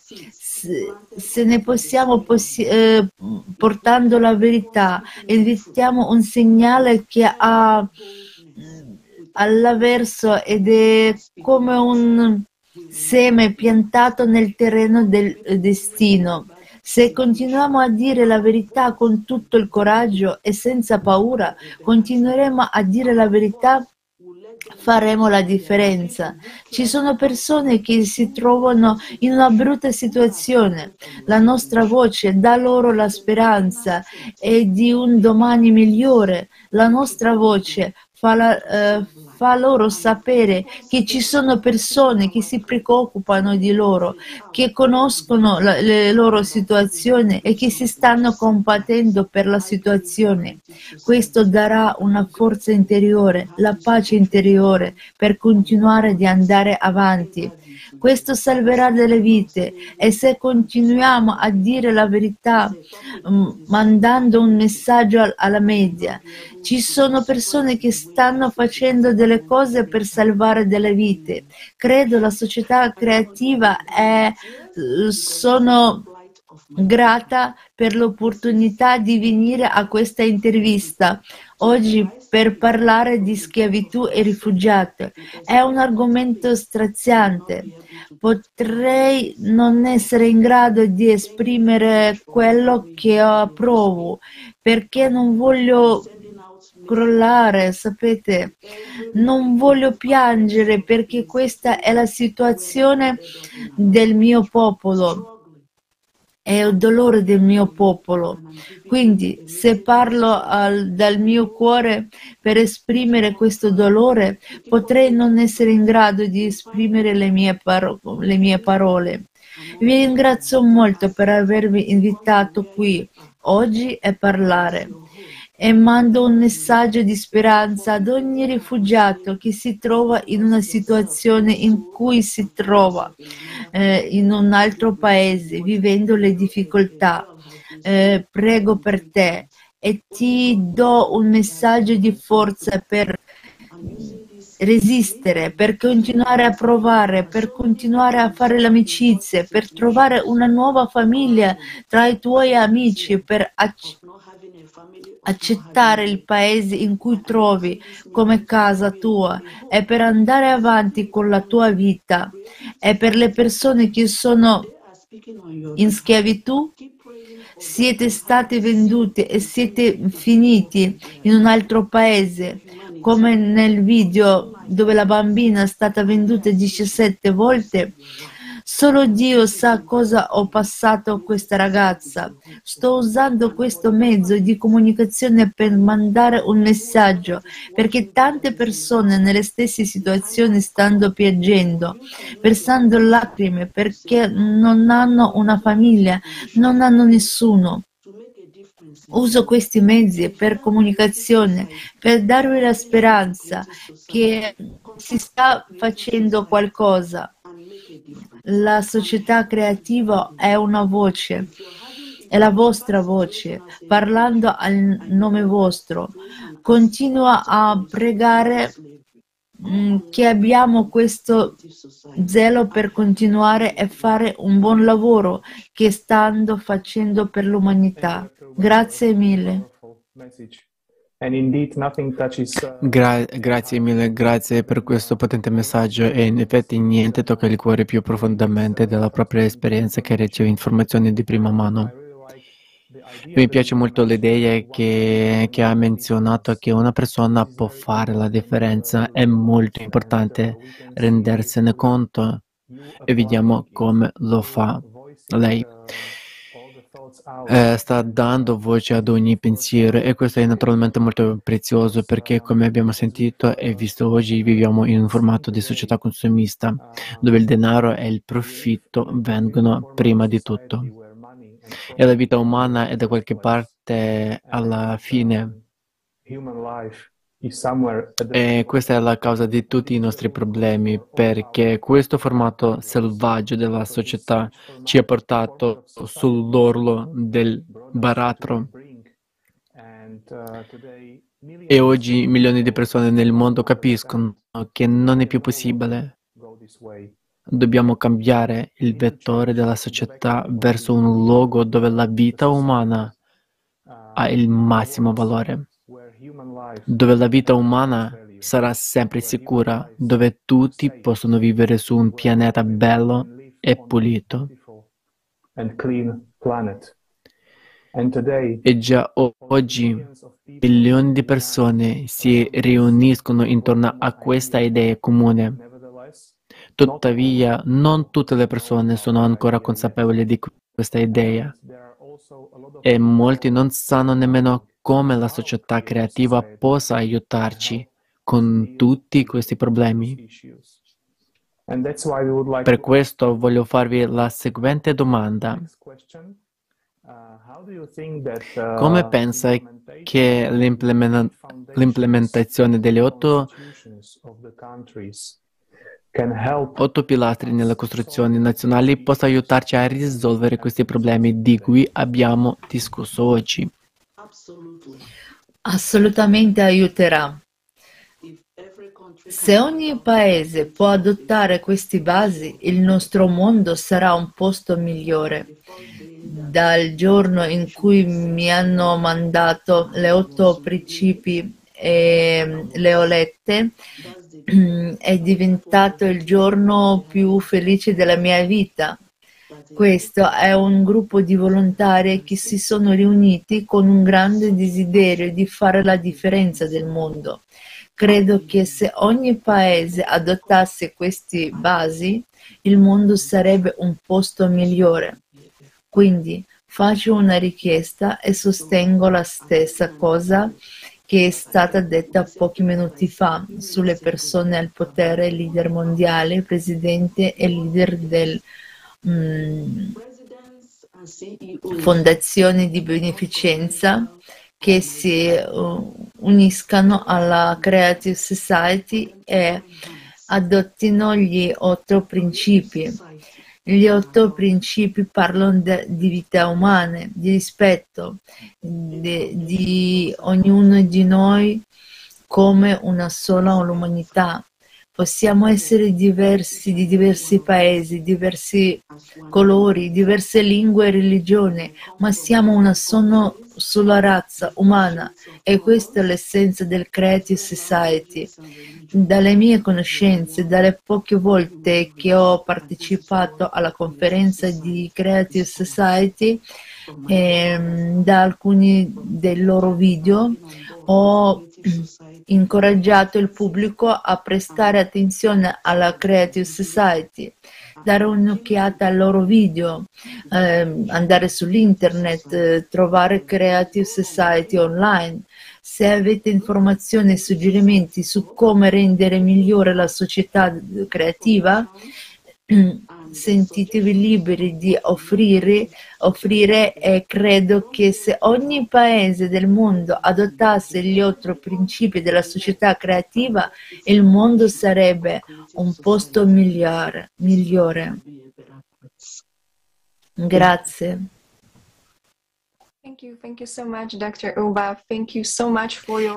se ne possiamo possi- eh, portando la verità, invitiamo un segnale che ha all'avverso ed è come un seme piantato nel terreno del destino. Se continuiamo a dire la verità con tutto il coraggio e senza paura, continueremo a dire la verità faremo la differenza. Ci sono persone che si trovano in una brutta situazione. La nostra voce dà loro la speranza e di un domani migliore. La nostra voce fa, la, eh, fa loro sapere che ci sono persone che si preoccupano di loro, che conoscono la, le loro situazioni e che si stanno compatendo per la situazione. Questo darà una forza interiore, la pace interiore per continuare ad andare avanti. Questo salverà delle vite e se continuiamo a dire la verità mm, mandando un messaggio alla media, ci sono persone che stanno facendo delle cose per salvare delle vite. Credo la società creativa è sono grata per l'opportunità di venire a questa intervista oggi per parlare di schiavitù e rifugiati. È un argomento straziante. Potrei non essere in grado di esprimere quello che approvo perché non voglio crollare, sapete, non voglio piangere perché questa è la situazione del mio popolo è il dolore del mio popolo. Quindi se parlo al, dal mio cuore per esprimere questo dolore, potrei non essere in grado di esprimere le mie, paro- le mie parole. Vi ringrazio molto per avermi invitato qui oggi a parlare e mando un messaggio di speranza ad ogni rifugiato che si trova in una situazione in cui si trova eh, in un altro paese vivendo le difficoltà. Eh, prego per te e ti do un messaggio di forza per resistere, per continuare a provare, per continuare a fare l'amicizia, per trovare una nuova famiglia tra i tuoi amici, per accettare accettare il paese in cui trovi come casa tua e per andare avanti con la tua vita e per le persone che sono in schiavitù. Siete stati venduti e siete finiti in un altro paese come nel video dove la bambina è stata venduta 17 volte Solo Dio sa cosa ho passato a questa ragazza. Sto usando questo mezzo di comunicazione per mandare un messaggio, perché tante persone nelle stesse situazioni stanno piangendo, versando lacrime perché non hanno una famiglia, non hanno nessuno. Uso questi mezzi per comunicazione, per darvi la speranza che si sta facendo qualcosa la società creativa è una voce, è la vostra voce, parlando al nome vostro. Continua a pregare mm, che abbiamo questo zelo per continuare a fare un buon lavoro che stanno facendo per l'umanità. Grazie mille. Uh, Gra- grazie mille, grazie per questo potente messaggio e in effetti niente tocca il cuore più profondamente della propria esperienza che riceve informazioni di prima mano. Mi piace molto l'idea che, che ha menzionato che una persona può fare la differenza, è molto importante rendersene conto e vediamo come lo fa lei. Eh, sta dando voce ad ogni pensiero e questo è naturalmente molto prezioso perché come abbiamo sentito e visto oggi viviamo in un formato di società consumista dove il denaro e il profitto vengono prima di tutto. E la vita umana è da qualche parte alla fine e questa è la causa di tutti i nostri problemi, perché questo formato selvaggio della società ci ha portato sull'orlo del baratro. E oggi milioni di persone nel mondo capiscono che non è più possibile. Dobbiamo cambiare il vettore della società verso un luogo dove la vita umana ha il massimo valore dove la vita umana sarà sempre sicura, dove tutti possono vivere su un pianeta bello e pulito. E già oggi milioni di persone si riuniscono intorno a questa idea comune. Tuttavia, non tutte le persone sono ancora consapevoli di questa idea. e molti non sanno nemmeno come la società creativa possa aiutarci con tutti questi problemi. Per questo voglio farvi la seguente domanda. Come pensa che l'implementazione delle otto, otto pilastri nelle costruzioni nazionali possa aiutarci a risolvere questi problemi di cui abbiamo discusso oggi? Assolutamente aiuterà. Se ogni paese può adottare queste basi, il nostro mondo sarà un posto migliore. Dal giorno in cui mi hanno mandato le otto principi e le ho lette, è diventato il giorno più felice della mia vita questo è un gruppo di volontari che si sono riuniti con un grande desiderio di fare la differenza del mondo. Credo che se ogni paese adottasse queste basi, il mondo sarebbe un posto migliore. Quindi faccio una richiesta e sostengo la stessa cosa che è stata detta pochi minuti fa sulle persone al potere, leader mondiale, presidente e leader del Mm, fondazioni di beneficenza che si uh, uniscano alla Creative Society e adottino gli otto principi. Gli otto principi parlano de, di vita umana, di rispetto de, di ognuno di noi come una sola umanità Possiamo essere diversi di diversi paesi, diversi colori, diverse lingue e religioni, ma siamo una sola, razza umana e questa è l'essenza del Creative Society. Dalle mie conoscenze, dalle poche volte che ho partecipato alla conferenza di Creative Society, e ehm, da alcuni dei loro video ho incoraggiato il pubblico a prestare attenzione alla Creative Society, dare un'occhiata ai loro video, eh, andare sull'internet, trovare Creative Society online. Se avete informazioni e suggerimenti su come rendere migliore la società creativa, sentitevi liberi di offrire, offrire e credo che se ogni paese del mondo adottasse gli otto principi della società creativa, il mondo sarebbe un posto migliore. migliore. Grazie.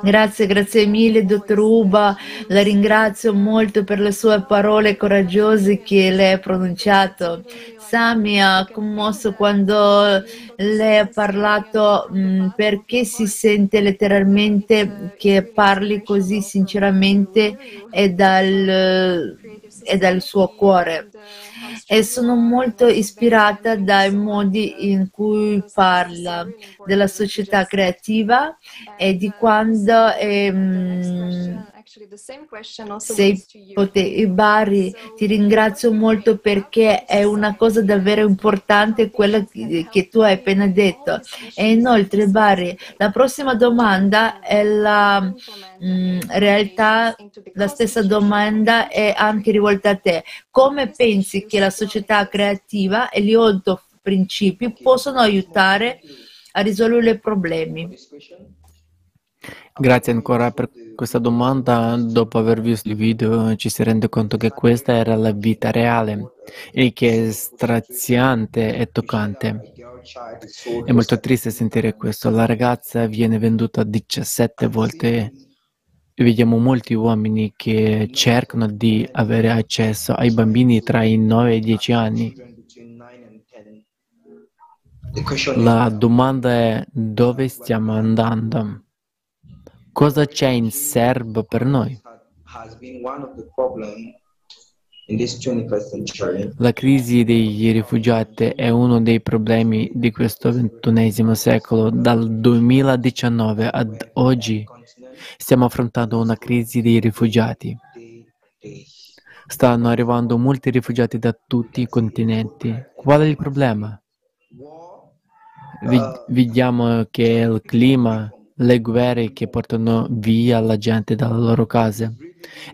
Grazie, grazie mille, dottor Uba. La ringrazio molto per le sue parole coraggiose che lei ha pronunciato. Sam mi ha commosso quando lei ha parlato mh, mm, perché si sente letteralmente che parli così sinceramente e dal, e dal suo cuore. E sono molto ispirata dai modi in cui parla della società creativa e di quando ehm, Sei pote- Bari, ti ringrazio molto perché è una cosa davvero importante quella che, tu hai appena detto. E inoltre, Bari, la prossima domanda è la mh, realtà, la stessa domanda è anche rivolta a te. Come pensi che la società creativa e gli otto principi possono aiutare a risolvere i problemi? Grazie ancora per questa domanda. Dopo aver visto il video ci si rende conto che questa era la vita reale e che è straziante e toccante. È molto triste sentire questo. La ragazza viene venduta 17 volte. Vediamo molti uomini che cercano di avere accesso ai bambini tra i 9 e i 10 anni. La domanda è dove stiamo andando? Cosa c'è in serbo per noi? La crisi dei rifugiati è uno dei problemi di questo ventunesimo secolo. Dal 2019 ad oggi stiamo affrontando una crisi dei rifugiati. Stanno arrivando molti rifugiati da tutti i continenti. Qual è il problema? Vediamo che il clima le guerre che portano via la gente dalle loro case.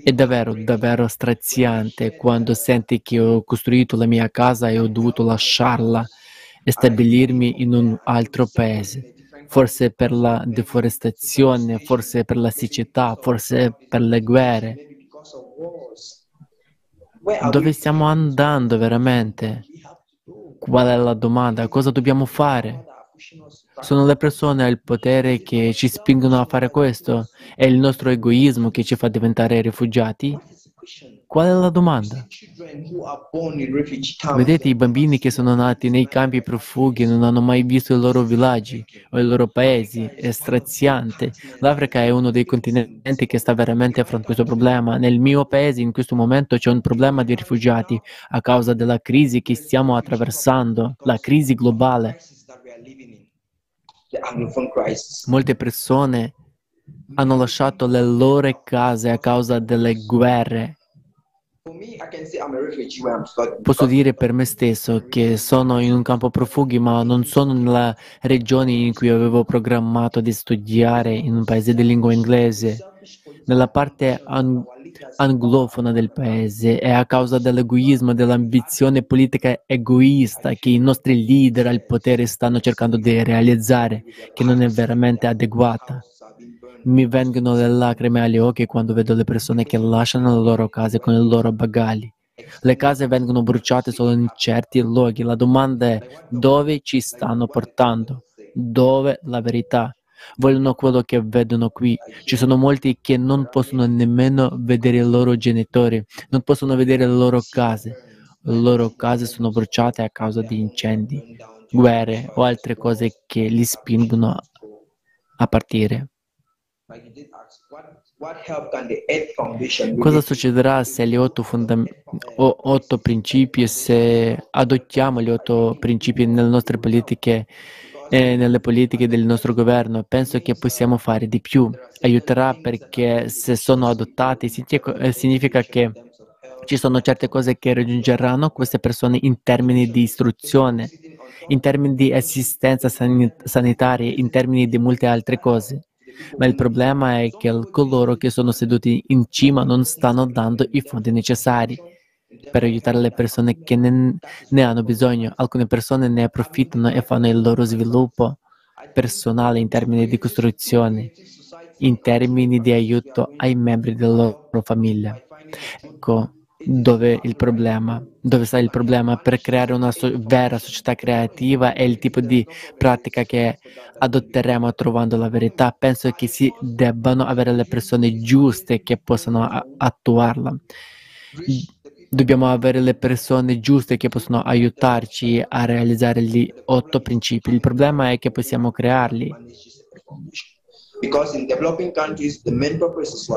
È davvero, davvero straziante quando senti che ho costruito la mia casa e ho dovuto lasciarla e stabilirmi in un altro paese. Forse per la deforestazione, forse per la siccità, forse per le guerre. Dove stiamo andando veramente? Qual è la domanda? Cosa dobbiamo fare? Sono le persone al potere che ci spingono a fare questo? È il nostro egoismo che ci fa diventare rifugiati? Qual è la domanda? Vedete i bambini che sono nati nei campi profughi e non hanno mai visto i loro villaggi o i loro paesi. È straziante. L'Africa è uno dei continenti che sta veramente affrontando questo problema. Nel mio paese in questo momento c'è un problema di rifugiati a causa della crisi che stiamo attraversando, la crisi globale. Molte persone hanno lasciato le loro case a causa delle guerre. Posso dire per me stesso che sono in un campo profughi, ma non sono nella regione in cui avevo programmato di studiare in un paese di lingua inglese. Nella parte ang- anglofona del paese è a causa dell'egoismo dell'ambizione politica egoista che i nostri leader al potere stanno cercando di realizzare, che non è veramente adeguata. Mi vengono le lacrime agli occhi quando vedo le persone che lasciano le loro case con i loro bagagli. Le case vengono bruciate solo in certi luoghi. La domanda è dove ci stanno portando? Dove la verità? Vogliono quello che vedono qui. Ci sono molti che non possono nemmeno vedere i loro genitori, non possono vedere le loro case. Le loro case sono bruciate a causa di incendi, guerre o altre cose che li spingono a partire. Cosa succederà se gli otto, fondam- otto principi, se adottiamo gli otto principi nelle nostre politiche e nelle politiche del nostro governo? Penso che possiamo fare di più. Aiuterà perché se sono adottati significa che ci sono certe cose che raggiungeranno queste persone in termini di istruzione, in termini di assistenza sanitaria, in termini di molte altre cose. Ma il problema è che coloro che sono seduti in cima non stanno dando i fondi necessari per aiutare le persone che ne, ne, hanno bisogno. Alcune persone ne approfittano e fanno il loro sviluppo personale in termini di costruzione, in termini di aiuto ai membri della loro famiglia. Ecco dove il problema, dove sta il problema per creare una so- vera società creativa e il tipo di pratica che adotteremo trovando la verità. Penso che si debbano avere le persone giuste che possano a- attuarla. Dobbiamo avere le persone giuste che possono aiutarci a realizzare gli otto principi. Il problema è che possiamo crearli.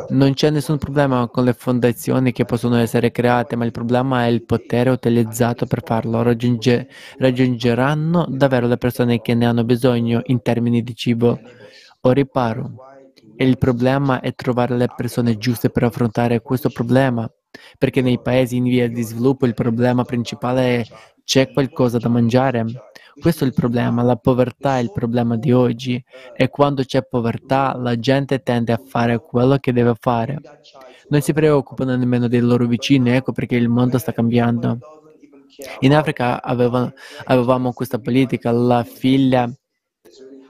Non c'è nessun problema con le fondazioni che possono essere create, ma il problema è il potere utilizzato per farlo. Raggiunge, raggiungeranno davvero le persone che ne hanno bisogno in termini di cibo o riparo. E il problema è trovare le persone giuste per affrontare questo problema, perché nei paesi in via di sviluppo il problema principale è c'è qualcosa da mangiare. Questo è il problema, la povertà è il problema di oggi e quando c'è povertà la gente tende a fare quello che deve fare. Non si preoccupano nemmeno dei loro vicini, ecco perché il mondo sta cambiando. In Africa aveva, avevamo questa politica, la figlia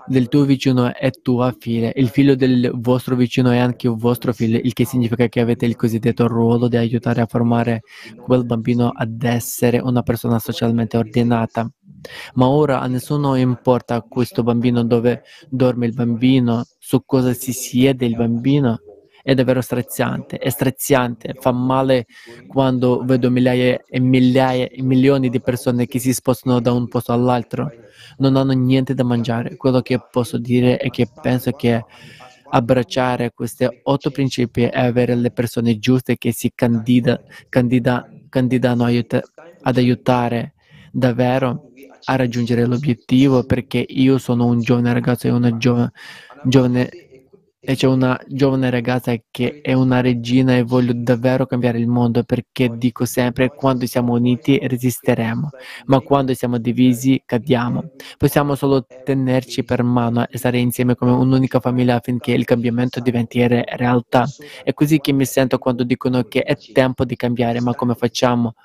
del tuo vicino è tua figlia, il figlio del vostro vicino è anche vostro figlio, il che significa che avete il cosiddetto ruolo di aiutare a formare quel bambino ad essere una persona socialmente ordinata. Ma ora a nessuno importa questo bambino dove dorme il bambino, su cosa si siede il bambino. È davvero straziante, è straziante, fa male quando vedo migliaia e migliaia e milioni di persone che si spostano da un posto all'altro. Non hanno niente da mangiare. Quello che posso dire è che penso che abbracciare questi otto principi e avere le persone giuste che si candida, candida, candidano aiuta, ad aiutare davvero a raggiungere l'obiettivo perché io sono un giovane ragazzo e una giovane, giovane e c'è una giovane ragazza che è una regina e voglio davvero cambiare il mondo perché dico sempre quando siamo uniti resisteremo, ma quando siamo divisi cadiamo. Possiamo solo tenerci per mano e stare insieme come un'unica famiglia affinché il cambiamento diventi re- realtà. È così che mi sento quando dicono che è tempo di cambiare, ma come facciamo?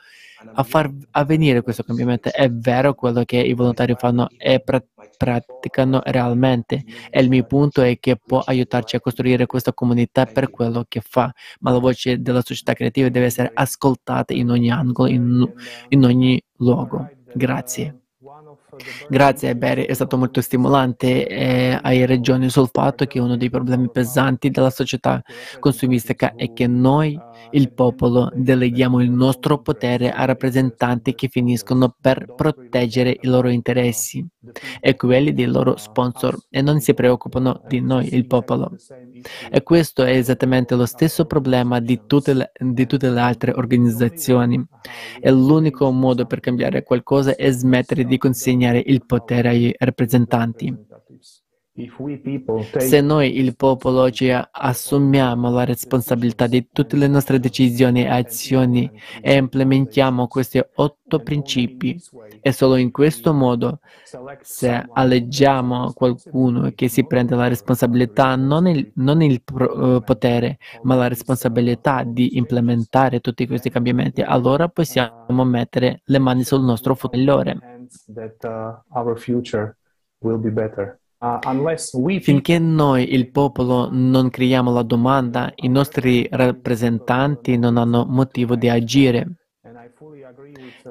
a far avvenire questo cambiamento. È vero quello che i volontari fanno e pra- praticano realmente e il mio punto è che può aiutarci a costruire questa comunità per quello che fa, ma la voce della società creativa deve essere ascoltata in ogni angolo, in, in ogni luogo. Grazie. Grazie Barry, è stato molto stimolante e hai ragione sul fatto che uno dei problemi pesanti della società consumistica è che noi, il popolo, deleghiamo il nostro potere a rappresentanti che finiscono per proteggere i loro interessi e quelli dei loro sponsor e non si preoccupano di noi, il popolo. E questo è esattamente lo stesso problema di tutte le, di tutte le altre organizzazioni. E l'unico modo per cambiare qualcosa è smettere di consegnare il potere ai rappresentanti. Se noi, il popolo, ci assumiamo la responsabilità di tutte le nostre decisioni e azioni e implementiamo questi otto principi, e solo in questo modo, se alleggiamo qualcuno che si prende la responsabilità, non il, non il pro, uh, potere, ma la responsabilità di implementare tutti questi cambiamenti, allora possiamo mettere le mani sul nostro futuro. Finché noi, il popolo, non creiamo la domanda, i nostri rappresentanti non hanno motivo di agire.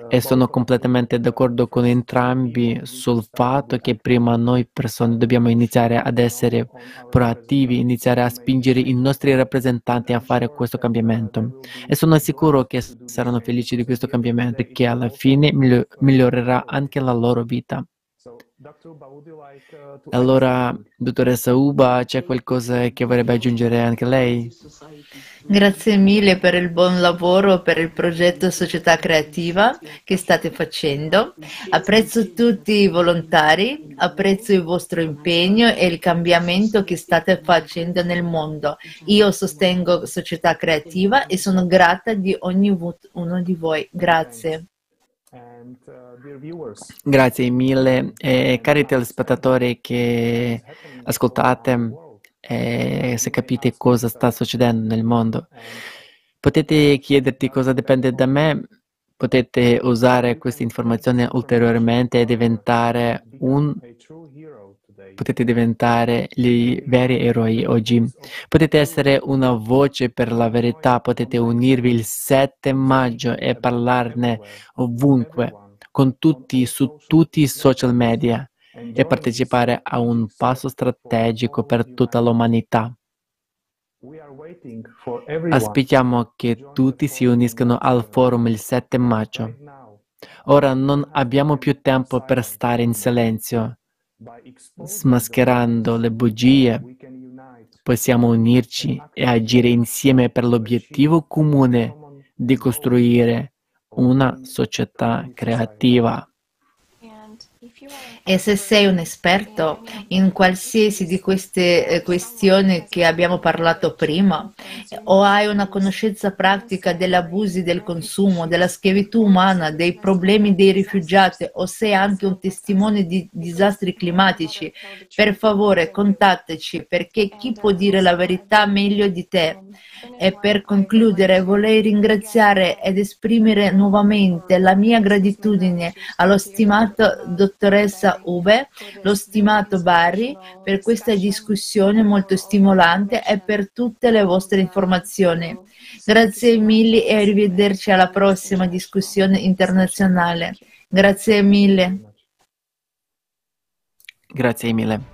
E sono completamente d'accordo con entrambi sul fatto che prima noi persone dobbiamo iniziare ad essere proattivi, iniziare a spingere i nostri rappresentanti a fare questo cambiamento. E sono sicuro che saranno felici di questo cambiamento e che alla fine migliorerà anche la loro vita. Allora, dottoressa Uba, c'è qualcosa che vorrebbe aggiungere anche lei? Grazie mille per il buon lavoro, per il progetto Società Creativa che state facendo. Apprezzo tutti i volontari, apprezzo il vostro impegno e il cambiamento che state facendo nel mondo. Io sostengo Società Creativa e sono grata di ognuno di voi. Grazie. Grazie mille, e cari telespettatori che ascoltate e se capite cosa sta succedendo nel mondo. Potete chiederti cosa dipende da me, potete usare questa informazione ulteriormente e diventare un potete diventare gli veri eroi oggi. Potete essere una voce per la verità, potete unirvi il 7 maggio e parlarne ovunque con tutti su tutti i social media e partecipare a un passo strategico per tutta l'umanità. Aspettiamo che tutti si uniscano al forum il 7 maggio. Ora non abbiamo più tempo per stare in silenzio, smascherando le bugie. Possiamo unirci e agire insieme per l'obiettivo comune di costruire una società creativa. E se sei un esperto in qualsiasi di queste eh, questioni che abbiamo parlato prima, o hai una conoscenza pratica degli abusi del consumo, della schiavitù umana, dei problemi dei rifugiati, o sei anche un testimone di disastri climatici, per favore contattaci perché chi può dire la verità meglio di te? E per concludere vorrei ringraziare ed esprimere nuovamente la mia gratitudine allo stimato dottoressa Ube, lo stimato Barry per questa discussione molto stimolante e per tutte le vostre informazioni. Grazie mille e arrivederci alla prossima discussione internazionale. Grazie mille. Grazie mille.